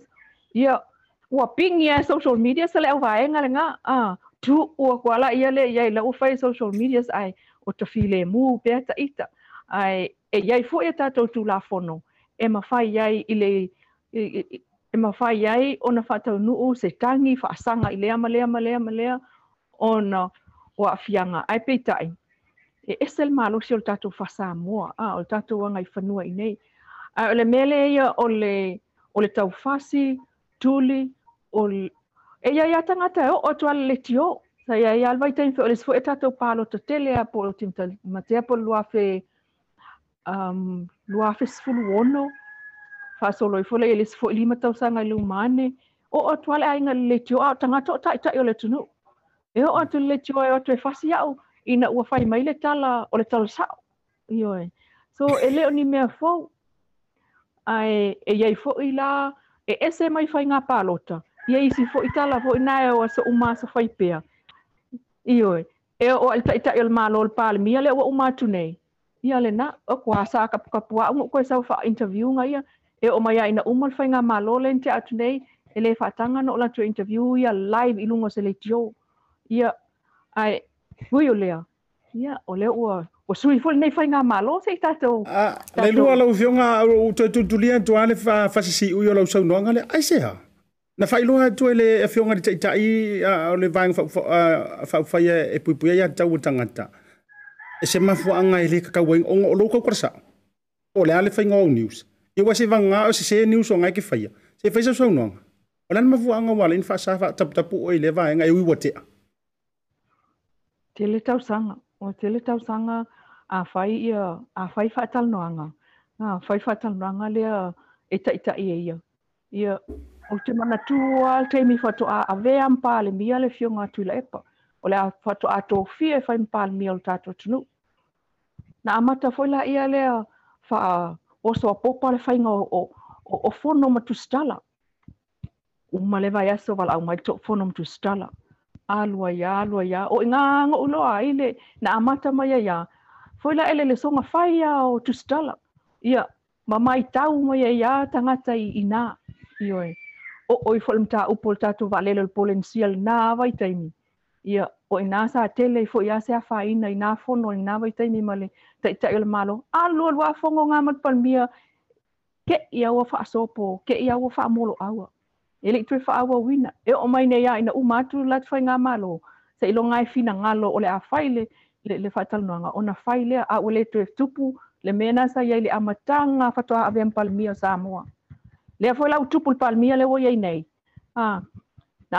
ia ua ping ia social media sele o vai nga nga a tu ua kwala ia le yai la ufai social media ai o te file mu pe ta ita ai e yai fu e ta tu la fono e mawhai yai i le e mawhai yai ona whatau nuu se tangi whaasanga i lea malea malea malea ona o a fianga ai peitai. e ese malo si o le fasa fasamoa a o le tatou aga i fanua i nei a o le mea ia o tuli o e ia ia tagata e oo le tio sa ia ia le vaitaimi fe o le sifoʻi e tatou palota tele a po o timtamatea po le luafe um, luafe sefuluono faasoloi fola ia le sifoʻi lima tausaga i e aiga le letio a o tagata o taʻitaʻi o le tunuu e atu le letio e o atu fasi aʻu ina ua fai mai le tala o le tala sao. Ioe. So e leo ni mea fau. Ai, e iai fo i la, e ese mai fai ngā pālota. Ia si fo i tala fo i nae o sa uma sa fai pea. Ioe. E o al tai tai al malo al pāle mi ale ua uma tu nei. Ia le na, o kua sa kapu kapu a ungo koe sau fa interview ngai ia. E o mai aina umal fai ngā malo le nte atu nei. E le whatanga no la tu interview ia live ilungo lungo se le tio. Ia, ai, Ui o lea. Ia, o lea ua. O sui ful nei whainga malo se i tatou. Ah, lei lua lau fionga o tue tutulia tu ale whasisi ui o lau saunoanga le aise à? ha. Na whai lua tue le e à, fionga di taitai o à, le vang whauwhaia e puipuia ia tau o tangata. E se mafuanga e le kakauain onga o lau kaukarasa. O le ale whainga o news. Iwa se vanga o se se news o ngai ke whaia. Se whaisa saunoanga. O lan mafuanga wala in whaasa wha tapu tapu o i le vaenga e ui watea. tele le tausaga o te le tausaga afai ia afai faatalanoaga a fai faatalanoaga lea e taʻitaʻi e ia ia o te manatū oa le taimi faatoʻa avea mapalemia le fioga atu i la epa o le a faatoʻa tofia e fai mapalemia o le tatou atunuu na amata foʻi laia lea faa oso apopa le faiga o o fono ma tusitala uma le vaeaso valaau mai le toʻofono ma tusitala alua ia, alua ia. O i ngā ngā uloa i le na amata mai ia. Foi ele le songa whai ia o tustala. Ia, ma mai tau mai ia tangata i ina. Ioi. O oi fol mta upo le tatu va lele le polensial nā vai taimi. Ia, o i nā sa tele i fo ia se a ina i nā fono i nā vai taimi male. Ta i le malo. Alua lua fongo ngā matpalmia. Ke ia ua wha asopo, ke ia ua wha molo awa. e le tue faauauina e o mai nei ai na umatu la tfai ngā malo se ilo o le a fai le le, le ona fai lea a ule tue tupu le mena sa iai le amatanga whatoa ave palmia o Samoa. Lea foi lau tupu le palmia le wo iai nei. Na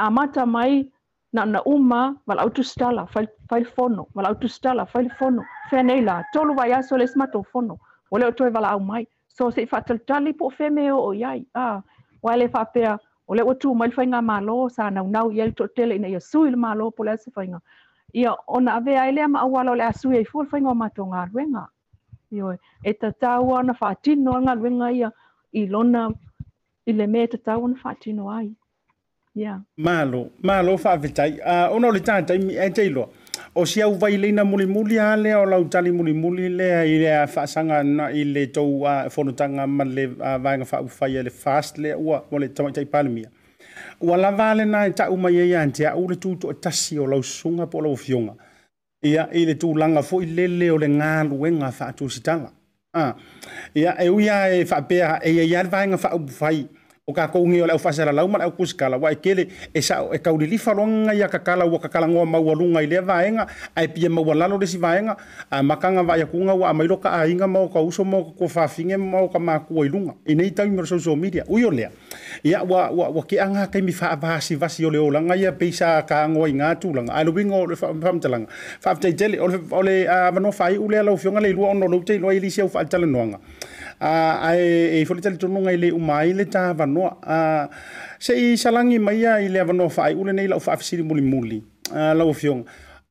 amata mai na na uma wala autu stala fai, fai fono wala autu stala fono fenei la tolu vai aso le smato fono o leo toi wala au mai so se fatal tali po feme o iai ah wale fa o le ua tumai le faiga malo sa naunau ia yel toʻatele ina ia sui le malo po le a se faiga ia ona avea ai lea ma o le asui sui ai fua le faiga o matou galuega ioe e tatau ona faatino a galuega ia i lona i le me tatau ona faatino ai ia malo malo fa a ona o le tatai ai e teiloa o si au vai leina muli muli ale o lau tali muli muli le i le fasanga na i le tau a uh, fonotanga ma le uh, vai nga fai le fast le ua mo le tamaitai palmia. Ua la vale na i e tau mai ea ante a ule tūtu atasi o lau sunga po lau fionga. Ia i le tū langa fo i lele o le ngā luenga fa atu sitanga. Ia e uia e fa pēha e ia i arvainga fa upu fai. Ia o ka ko ngi ola u fasa la lau mala ku skala wa ikele e sa e ka uli lifa longa ya ka kala wa ka kala ngo ma walunga ile vaenga enga ai pia ma wala le si vaenga a makanga va ya kunga wa mai loka ai nga ma ka uso mo ko fa finge ma ka ma ku ilunga i nei tai mo so media u yo lea ya wa wa wa ke anga ka mi fa va si va si ole ola nga ya pisa ka ngo i nga tu langa alu bingo le fa fa mtalang fa te jeli ole ole a va no fai ule la u fionga le lu ono lo tei lo ile si o fa tala no nga ae e foli talitonuga i le uma ai le tavanoa sei salagi ma ia i le avanoa faaiʻu lenei lau faafesili mulimuli lau afioga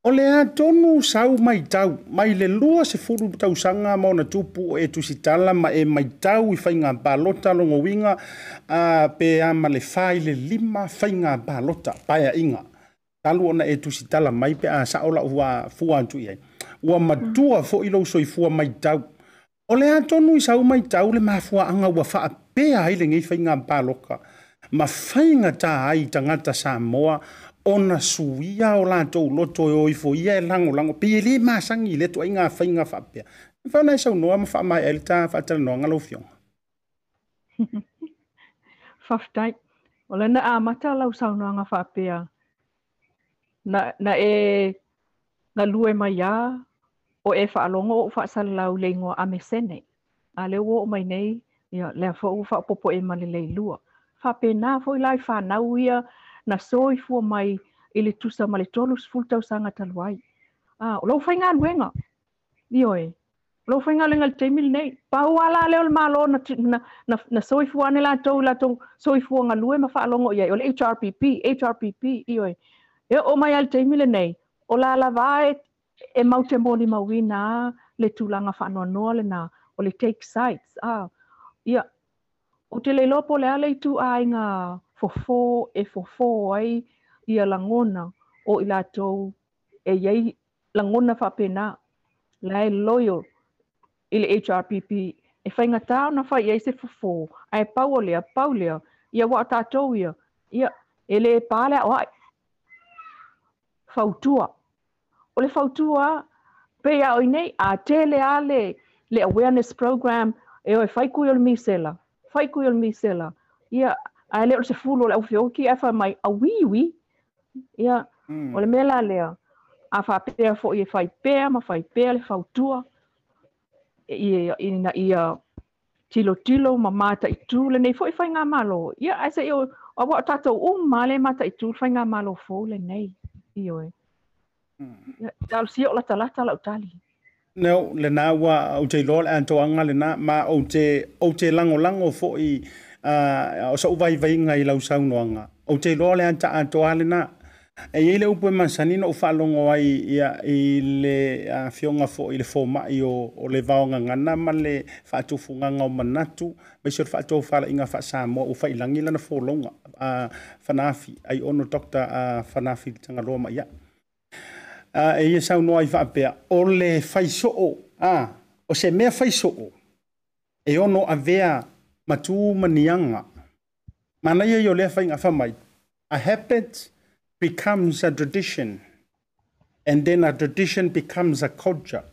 o le a tonu sau mai tau mai le lua sefulu tausaga ma ona tupu o e tusitala ma e maitau i faiga palota logouiga a pe a ma le fā i le lima faiga palota paeaʻiga talu ona e tusitala mai pe a saʻo laʻu fua atu i ai ua matua foʻi lou soifua maitau O le atonu i sau mai tau le mafua anga ua faa pea hai le ngei fai ngā pāloka. Ma fai ngā tā ai tangata sā moa, ona suia o la tō loto e oifo ia e lango lango. Pei e le māsangi le tu ai ngā fai ngā faa pea. Ni fai nai sau noa ma faa mai ele tā faa tala noa ngā lau fionga. Fafitai, o le na a mata lau sau noa ngā faa pea. Na, na e ngā lue mai a, o e whaalogo o whaasalau lei ngoa ame sene. A le o mai nei, ia, lea fau popo e male lei lua. Whapena fo i lai whanau ia na soi fua mai i le tusa ma le tolu sfultau sanga taluai. A, o lau whai ngā luenga. Io e, lo fai ngale ngal temil nei pa wala le ol malo na na na, na soifu ane la to la to soifu nga lue ma fa longo ye ol HRPP HRPP io e o mai al temil nei o la la vai e mau te moni mauina le tulaga faanoanoa na o le take sides Ah, ia o te leiloa po le a le ituaiga fofō e fofō ai ia lagona o i latou e iai lagona faapena lae loyal i le hrpp e faigatā ona fai ai se fofō ae pau o lea pau lea ia ua tatou ia ia e lē pā le aʻo aʻi fautua o le fautua pea o nei a tele ale le awareness program e o fai kui o le misela fai kui o le misela ia a e le o se fulo le au fioki e fa mai a wiwi ia mm. o le mela lea a fa pea fo i fai e pea ma fai pea le fautua ia e, ina ia tilo tilo ma mata i tu le nei fo i fai ngā malo ia a se i o a wa tatou uma le mata i tu fai ngā malo fo le nei i oe Tau sio la tala tala tali. No, le nā wā au te loa an tō anga le nā, mā au te, au te lango lango fo i uh, o sa uvai vai ngai lau saunoanga. Au te loa le an ta an tō le nā, e i le upu e mansani no whaalongo ai i, i le uh, fionga fo i le fōmai o, o le vaonga ngana ma le whaatufunga ngau manatu, mai sio whaatau whala i ngā whaasāmoa o whailangi lana fōlonga uh, whanafi, ai ono doktor uh, whanafi tanga roma ia. Yeah. a ah, e ia saunoa i faapea o le faiso'o a ah, o se mea faiso'o e ono avea matū maniaga manaia i o lea faigafa mai a habit becomes a tradition and then a tradition becomes a culture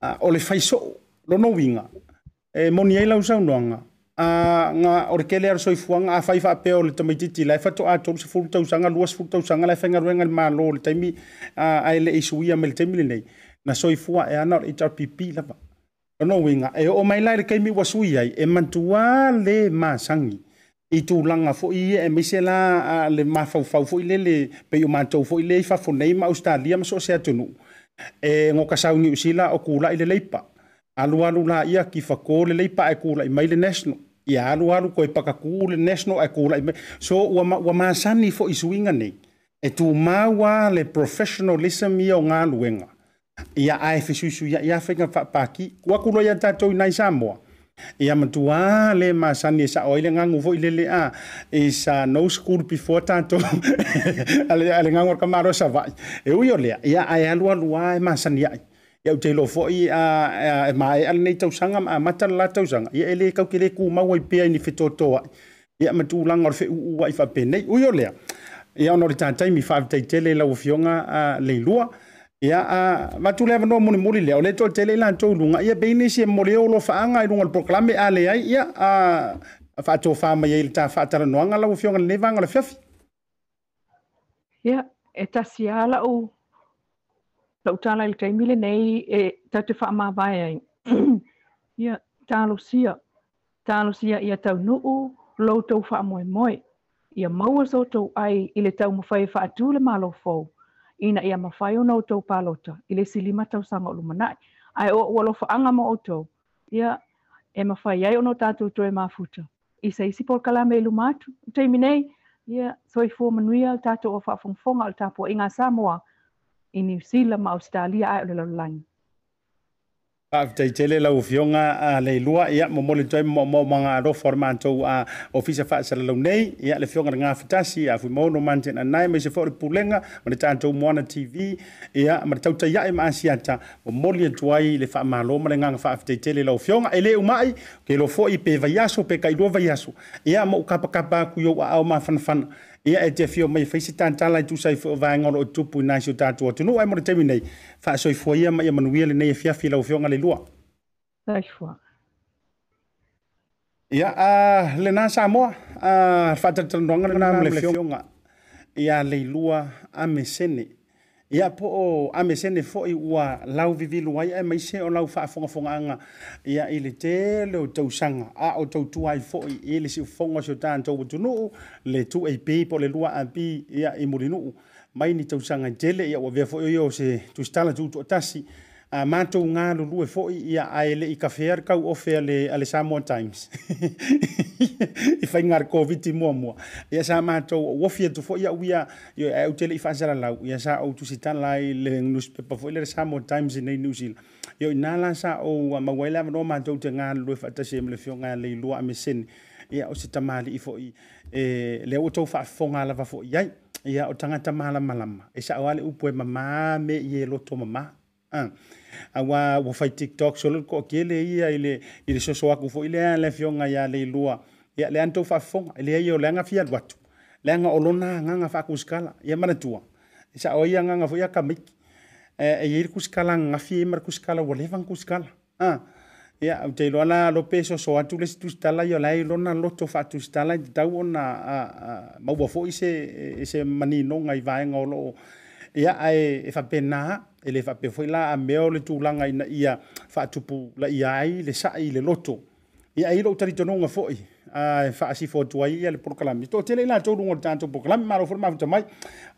uh, o le faiso'o lona uiga e moni ai lau saunoaga a nga orkele ar soifuanga a faifa a peo le tamaititi lai fatu a tolu se fulu tausanga lua se fulu tausanga lai fenga ruenga le malo le taimi a ele isuia me le taimi na soifua e ana o le HRPP lava ono e winga e o mai lai le kaimi wasui e mantua le masangi i langa fo i e meise la le mafaufau fo i le le pe o mātou fo i le i fafonei ma Australia ma so se atunu e ngokasau ni usila o kula i le leipa alualu la ia ki fakole lei pae kula i mai le national. Ia alualu koe paka le national e kula i mai. So ua, ua māsani fo i suinga nei. E tū māua le professionalism ia o ngā luenga. Ia ae fesuisu ia ia whenga whapaki. Kua kulo ia tātou i nai Samoa. Ia matua le masani e sa oile ngangu fo ile le a e sa no school before tanto ale ale ngangu ka maro sa vai e uyo le ia e ai alua lua e masani ai ya u telo fo i a mai e al nei tausanga ma mata la tausanga ya ele ka kele ku ma wai pe ni fito to ya ma tu lang or fe u wai fa pe nei u yo le ya no ri tantai mi fa te tele la u fionga a le lua ya a ma tu le no mo mo le le to tele la to lunga ya be ni se mo le o lo fa anga i lunga proklame a le ai ya a fa to fa ma ye ta fa tara no anga la u fionga le vanga le fefi ya etasiala o tautala i le taimi lenei e te mavae ai ia talosia talosia ia taunuu loutou faamoemoe ia maua so tou ai i le taumafai e faatū le malofou ina ia mafai ona outou palota i le silima tausaga o lumanaʻi ae oa ua lofaaga mo outou ia e mafai ai ona o tatou toe mafuta isa isaisi polokala me luma atu taimi nei ia soifua manuia le tatou o faafogafoga o le tapuaʻiga sa moa i New Zealand ma Australia ai ole laulaga à, à, à, a fetaitele lau fioga a le ilua ia momole toe moamao magalofo a le matou a ofisa faasalalau nei ia le fioga le gafetasi a fuimaono manitenanae ma se foi o le pulega ma le tatou moana tv ia ma le tautaiaʻi ma asiata momoli atu ai le faamālo ma le gaga faafetaitele lau fioga e lē umaʻi ke lo foʻi pe vaiaso pe kailua vaiaso ia ma u kapakapa aku iou aao mafanafana ia e te fio mai faisi tantala i tusai fo vaegolo o tupu i naisi o tatou atunuu ae mo le taimi nei faasoifua ia ma ia manuia lenei e fiafi laufeoga le lua saifua ia a lenā samoa a faatalatalanoaga lena ma le feoga ia leilua amesene ia po o amesene foʻi ua lau vivilu ai ae maise o lau faafogafogaaga ia i le tele o tausaga a o tautua ai foʻi i le siʻofofoga o so tatou atunuu le tuaipei po o le lua api ia i mulinuu mai ni tausaga i tele ia ua vea foʻi oi o se tusitala tuutuatasi a ah, mātou ngā lulue fo'i i ae le i kafea kau ofea le ale Samoa Times. I whai ngā COVID mua mua. Ia sa mātou o wofia tu fo'i au ia yo e au tele i whaasara lau. Ia sa au tu sitan lai le newspaper fo'i le Samoa Times i nei New Zealand. Yo i nāla sa o mawaila mano mātou te ngā lulue whaatase mle fio ngā le ilua amesene. Ia o se tamali i fo'i e, le o tau whaafonga lava fo'i ai. Ia o tangata malama lama. E sa o ale upoe mamā me i e loto mamā. Uh. aua ua fai tiktokslolikoakleia i le sosoaku foi lea lefoga alela maua o se manioga iga olo aee faapena E le faapea foi la amea o le tulaga ina ia faatupu laia ai le saʻi i le loto iaai lou talitonoga foi faasifoatuai e a le proklam toate latulugle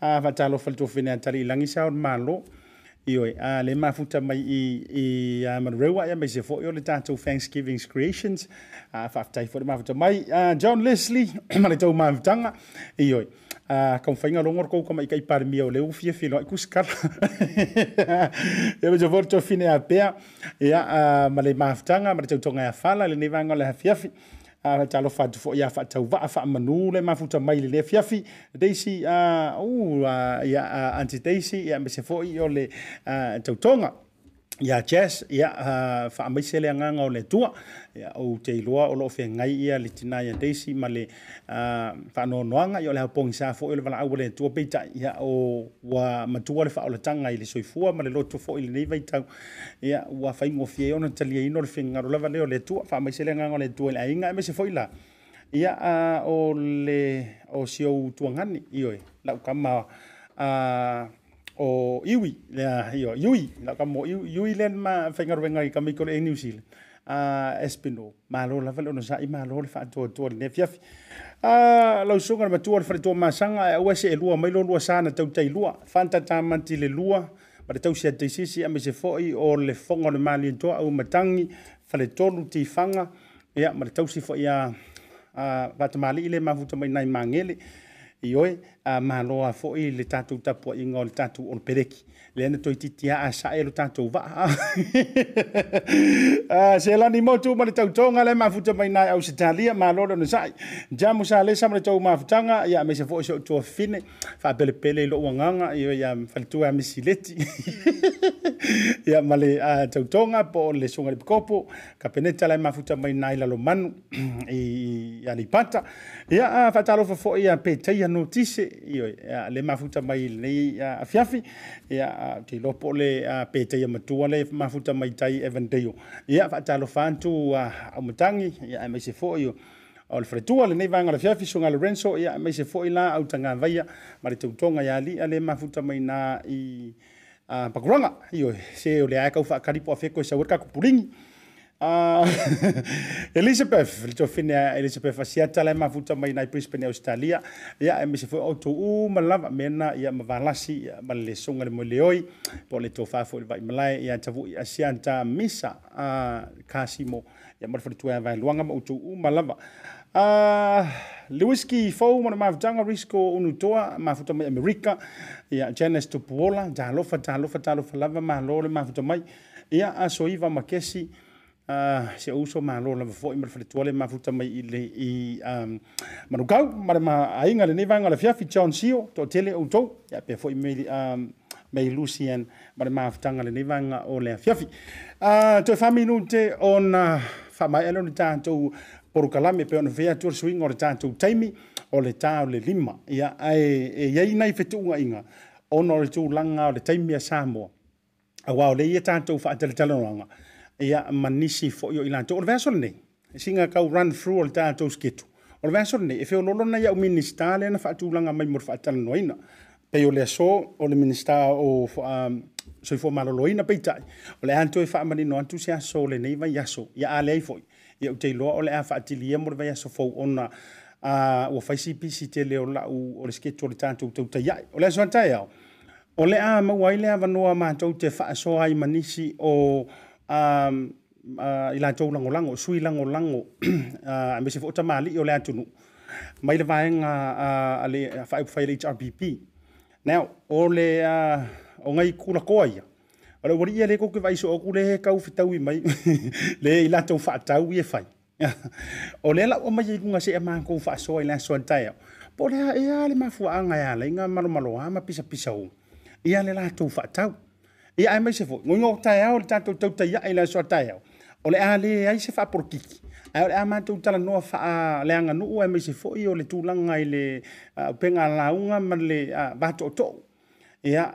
auoalfaleneatalii lagisa leale mafuta mai i mareu aia maise foʻi o le taouasiiaifaafutai lemata mai john lesli a le tau mafutaga ioe a ah, ka fainga longo ko kama ikai parmi o leu fie filo ikus kar e jo vor to fine a pea ya ah, male maftanga male tau tonga fala le ne vanga le fiafi a talo fa tu fo ya fa tau va fa manu le mafuta mai le fiafi daisy a ah, u ya anti daisy ya me se fo i o le tau tonga ia dạ, chess ia uh, faamaise le agaga o le atua ia ou teiloa o loo fegai ia le tinā ia daisy ma le uh, faanoanoaga ia o le haupogi sa foʻi o le valaau o le atua peitaʻi ia o ua matua le faaolataga i le soifua ma le loto foʻi lenei vaitau ia ua faigofia ia ona taliaina o le fegagalo lava lea o le atua faamaise le agaga o le atua i le aiga e maise foʻi la ia uh, o le o siou tuagani ioe laukama uh, o iiaueaasi assiamse fo ole foga le maliomaagi aasia atamalii le mafuta e mai nai magele ioe a maloa fo'i le tatou tapuaʻiga o le tatou ona peleki le ana toititia a saʻe lo tatou va'a a se lani motu ma le tautoga le mafuta mainae au se talia malo le ona saʻi jamu sa lesa ma le tau mafutaga ia me se fo'i se o tuafine faapelepele i lo'u agaga ia ia faletua e misileti ia ma le tautoga po o le suga le pikopo kapeneta le mafuta mainae lalomanu i alipata ia faatalofa fo'i a petaia notise io le mafuta mai nei a fiafi ia e, te lopo le a pete ia matua le mafuta mai tai even deo ia fa talo fantu a mutangi ia e mai se fo io o le fretua le nei vanga le fiafi sunga Lorenzo ia e mai se fo ila au tanga vaia ma le tautonga ia li a le mafuta mai na i a pakuranga io se o le aka ufa karipo a feko e sa urka kupuringi Uh, Elizabeth, le tofine a Elizabeth Asiata le mafuta mai nai Brisbane Australia. Ia e mese foi au u uh, malava mena ia mavalasi ia malesonga le moleoi. Po le tofa foi le vai malai ia tavu i Asianta misa uh, kasimo ia marfa le tuea vai luanga ma utou u uh, malava. Uh, Lewiski fau mana mafutanga risko unutoa mafuta mai Amerika. Ia Janice Tupuola, talofa talofa talofa lava mahalo le mafuta ya Ia asoiva makesi. Ia Ah, se uso ma lo na fo imel fle tole ma futa mai i le i um ma nuka um, ma ma ai ngale ne vanga le fiafi chon sio to tele o to ya pe fo imel um mai lucian ma ma futa ngale ne vanga o le fiafi a to fa minute on fa mai elo ni tanto por kalame pe on via tour swing or tanto taimi o le ta le lima ya ai e ye nai fetu nga inga onor tu langa o le taimi a samo a wa le ye tanto fa tele tele ia manisi fo yo ilan to e o le veaso lenei e siga kau run through o le tatou sketu o le veaso lenei e na iaʻu minista lea na faatulaga mai noina pe yo leso o le minister o so minista o loina pe peitaʻi o le mani no e sia so le ne va yaso ya ale fo ya te lo o le ti faatilia mo va yaso fo ona a ua faisi te le o la o le sketch o le tatou tautaiaʻi o le so atae ao o le a ile ai le ma to te so ai manisi o ilan chou lango lango sui lango lango ame se fota mali yo lan chunu mai le vai nga ale fa fa le HRBP now ole o ngai kula koia ole wori ia le ko ke vai so ku le kau fitau i mai le ila chou fa tau i fai ole la o mai ku nga se ma ko fa so ila so tai po le ia le mafua nga ia le nga malo malo ama pisa pisa o ia le la chou fa tau I ai mai se fo. Ngoi ngok tai au le tātou tau tai ai lai soa tai au. O le ale ai se fa por kiki. Ai o le amatou tala noa fa a leanga nuu ai mai se fo i o le tūlanga i le penga launga ma le bato o tou. Ia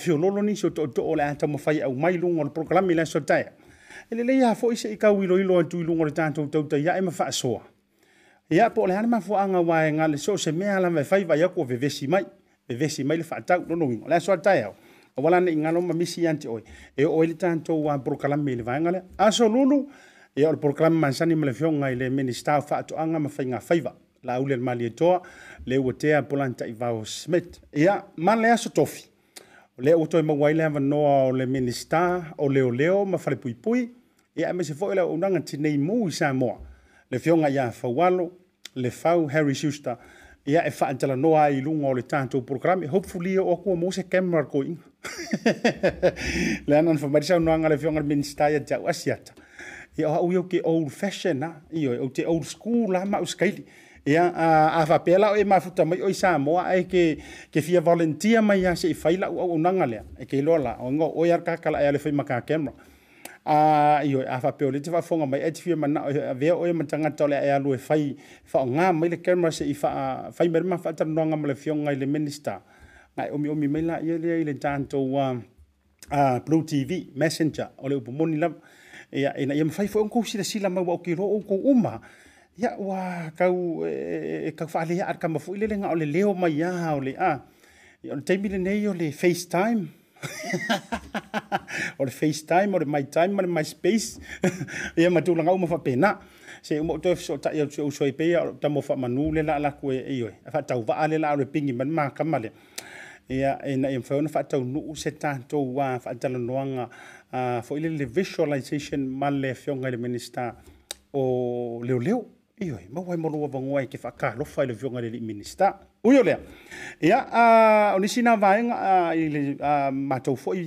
fio lolo ni se o tou o le ata mawhai au mai lunga o le proklami lai soa tai au. E le leia fo i se i kau ilo ilo atu i lunga le tātou tau tai ai ma fa soa. Ia po le hanema fo anga wae ngale so se mea lama e faiwa yako vevesi mai. Vevesi mai le fa atau lono wingo. Lai soa tai au. wala na ingalo ma misi yanti oi e oi le tanto wa prokalam me le vanga le aso lulu e o prokalam mansani me le fionga ile minista fa to anga ma fainga faiva la ule mali e toa le wotea polanta i vao smith ia man le aso tofi le o toi e mawai le hava noa o le minista o leo leo ma fale pui pui ia e me se foi la unanga tinei mu i Samoa le fionga ia fawalo le fau Harry Schuster ia e whaantala noa i lunga o le tātou program hopefully o kua mo se camera ko leanan famalisaunaaga le feoga minstaya tau asiata ia o au iau ke old fashion a io au te old school a ma uskaili ia afapea lao e mafuta mai oi samoa ae ke ke fia volunteer mai ia seʻi fai laʻu auaunaga lea e keiloa la oiga oe alakakala ea le fai maka camera a io afapea o le te faafoga mai ae te fia manao avea oe ma tagata o le ae alu e fai faaaogā mai le camera seʻi fai mai le mafaatanonoaga ma le fioga i le minister ngai omi omi mai lại, ia lea lên le tatou a blue tv messenger o le upu moni lava ia ina ia mafai foi kou silasila mau au ki roa ou kou uma ia ua kau e kau faaleaʻa alekama foʻi lelega o le leo mai iā o le a ia o le taimi lenei FaceTime, le facetime o le facetime o le mytime ma le myspace ia matulagau ma faapena se uma utoe fesootaʻi au tueʻu soai peia o le tamo faamanū le la laku e ei oe faatauvaa le la o le pigi ma le makama lea ia e na ia e fauna faatau nuu se tatou ā faatalanoaga ah, foʻi lele visualization ma le afioga ah, ah, i le minista o leoleo ioe maua i malou avagoa i ke faakalofa i le afioga i le lii minista ui o lea ia o nisi na vaega i le matou foʻi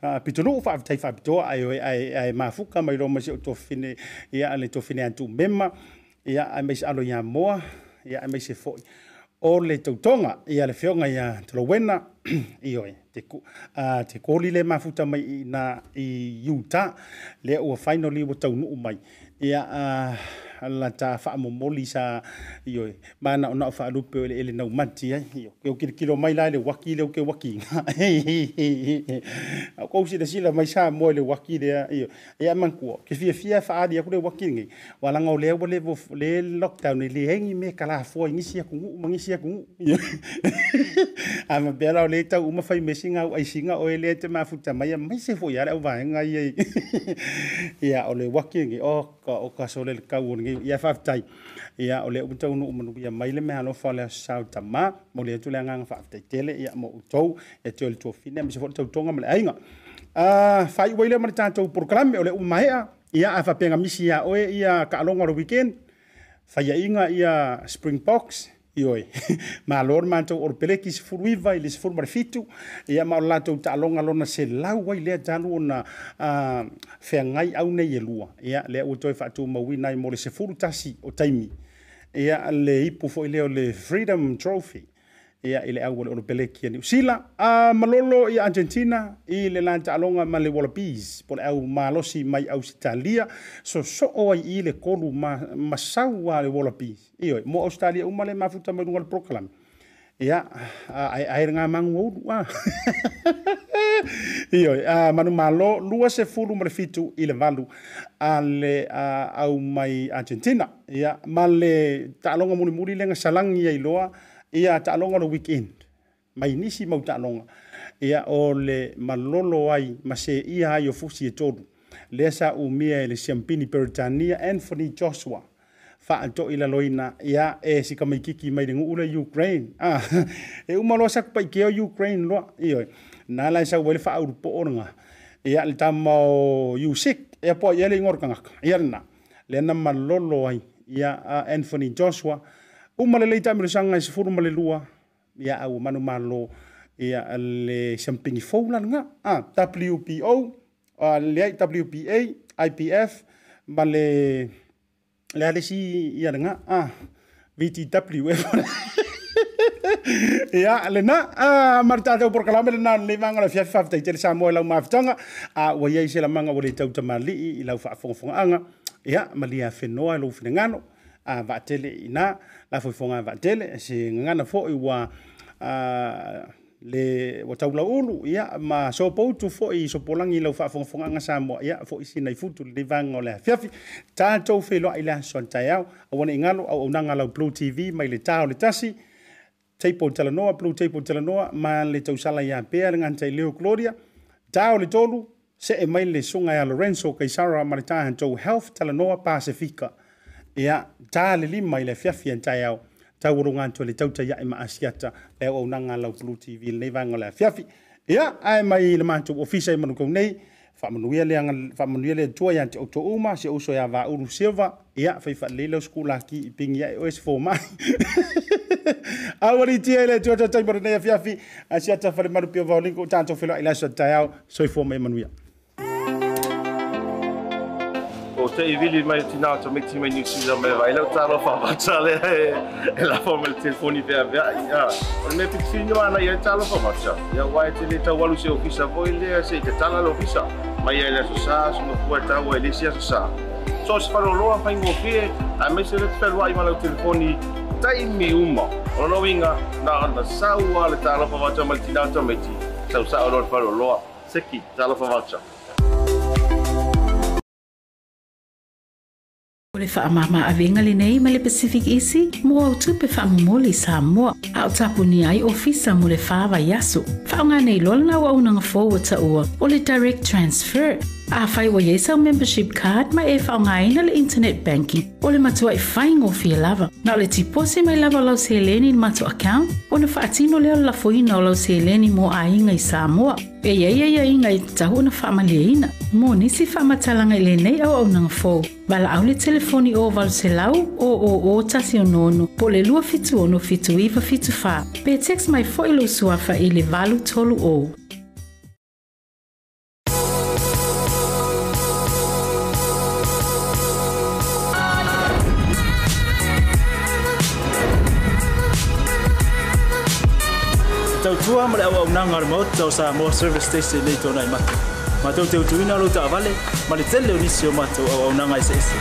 Uh, pitonu fa tai fa to ai ai ai ma fuka mai roma si to fine ya ale to fine antu mema ya ai mai alo ya mo ya ai mai se fo o le tautonga i a le fionga i a Tolowena i oi te, ku, uh, te kōli le mafuta mai i na i Utah le ua whainoli wa taunu mai i a là cha fa mo Lý sa rồi ba na na fa lu pe ele na manti ai yo ke ki kilo mai Lai le waki le ke waki a ko si de si là mai sa mo le waki de yo ya man ko ke fia fia fa dia ko le waki ngi wala ngau le vô, à, Lê lockdown này Lê hengi me kala fo ngi si ku mangi si ku a ma bela le ta uma fai me singa ai singa o ele te ma futa mai mai se fo ya le va ngai ya ole waki ngi o ka o ka so le ka won ia faftai ia ole uta uno umu ia maila me halo fale sauta ma mole tu langa nga faftai tele ia mo uto e tele tu fine mi se fotu tonga mele ainga a fai waila mo tanto programme ole umaea ia afa penga misi ia oe ia ka longa ro weekend fai ainga ia spring box ioe ma lo le matou ole peleki sefuluiva i le sefulu male fitu ia ma ole latou taʻaloga lona selau ai lea talu onaa feagai au nei e lua ia lea ua toe faatumauina ai mo le sefulu tasi o taimi ia le ipu foʻi lea o le freedom trophy ia ile le au le olopeleki ani usila a malolo i argentina i le la alonga ma le wallabies po le au malosi mai so o ai i le kolu ma masau wa le wallabies Iyo, mo Australia, uma le mafuta proklam. Iya, le ai ai aeae le gamagu aulu a ioe a malo lua se ma le fitu i valu ale le au mai argentina ia ma le muli muli le salang ai loa ia taalonga lo weekend mai nisi mau taalonga ia o le malolo ai ma se ia ai o fusi e tolu le sa umia e le siampini peritania anthony joshua faatoʻi laloina ia e sikamaikiki mai le guu le ukraine ah, e uma loa saku paikea o ukraine loa ioe na lae sauai le faaulupoonaga ia le tama o usik e apo ia le igolokagaka ia lenā na malolo ai ia uh, anthony joshua uma lelei taamelosagae sifulu male lua ia aua manumalo ia le sampingi fou lalaga wpolea wpa ipf male lealesi aga vtwa lenā ma le tatau progalam lenā lemagalfiaf faitaitale samo e lau mafutaga a ua iai selamaga ua le tau tamalii i lau fa afogafogaaga ia malia fenoa e lou finagalo a vaatele inā lafoifoga e vaatele se gagana foʻi ua le ua taulaulu ia ma sopoutu foʻi i sopolagi i lau faafogafogaga sa moa ia foʻi sinai futu le leivaga o le afiafi tatou feiloaʻi i le asoani taeao aua neʻi galo auaunaga lau blue tv mai le tā o le tasi table talanoa blue table talanoa ma le tausala iā pea le ganatai leo gloria tā o le tolu seʻe mai le suga iā lorenzo kaisara ma le tā hatou health talanoa pasifika ia tā le lima i le fiafia ni taeao taualogato le tautaiaʻi ma asiata le auaunaga lautulu tv lenei vaega o le afiafi ia ae mai i le matou ofisa i manukau nei faamanuia le aga faamanuia le atua iā te outoʻu ma se ouso iā vaulu seva ia faifaalelei lau sukulaki i pigi aʻe oe se fomai aualitia i le atua tataimalenei afiafi asiata falemanu vaoligo tatou feloaʻi laso taeao soifua mai manuia te i vili mai tina to me ti mai nisi da me vai la taro fa facciale e la forma il telefoni per via ya on me pit fini ana ya talo fa faccia ya wai te le ta walu se ofisa voi le se te tala lo ofisa mai ya le so sa so no puerta o ele se so sa so se faro lo fa ingo pe a me se le te lo ai mala telefoni tai mi uma ona winga na na sawa le talo fa faccia mal tina to me ti sau sa lo faro lo seki talo fa faccia le faamama avega lenei ma le pacific isi mo autu pe faamomoli sa moa a o tapuni ai ofisa mo le faavaiaso faaogā nei lola na auaunaga fou ua taʻua o le direct transfer afai ua iai sau membership card ma e faaogāina le internet banking o le matuaʻi e faigofie lava na o le tipose mai lava o lauseleni i le matu account ona faatino lea o le lafoina o lauseleni mo aiga i sa moa e iai aiaiga e tahu ona faamaliaina Mō nisi whamatalanga i lenei au au nanga fōu. Wala au le telefoni o wala se lau o o o tasi o nono po le lua fitu ono fitu iwa fitu wha. Pe teks mai fo ilo suafa i le valu tolu o. Tau tua mre au au nanga ar mo, tau sa mo service station nei tōnai matu. matou teutuina lou taavale ma le tele o nisi o matou auaunaga eseese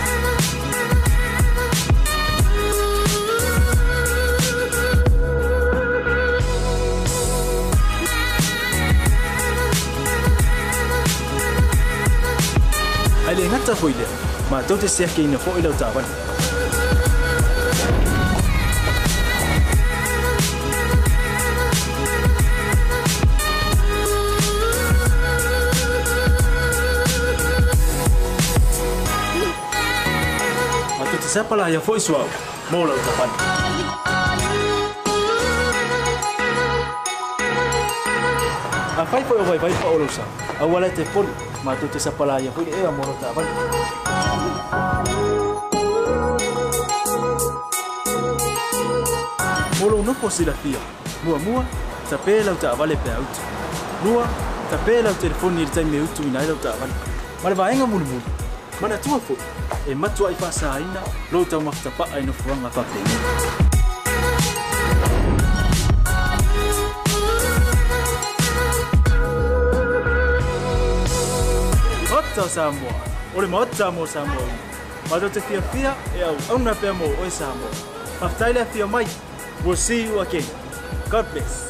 ai le gata foi lea matou te seakeina foʻi lau taavale sepa la ya foi suau. Mola o tapani. A fai foi o vai vai pa o lusa. A wala te pon ma tu te sepa la ya foi e a mola o tapani. Mola o nuko si la fia. Mua mua, tape la uta avale pe auto. Mua, tape la telefoni ni rita ime utu ina ila uta avale. Ma le va enga mulu mulu. mana tua fo e matu ai faasaina lou taumafutapa'a ina fuaga faapegina tau Samoa. O le maot Samoa ina. Ma te fia fia e au auna pia mo oe Samoa. Maftaile fia mai. We'll see you again. God bless.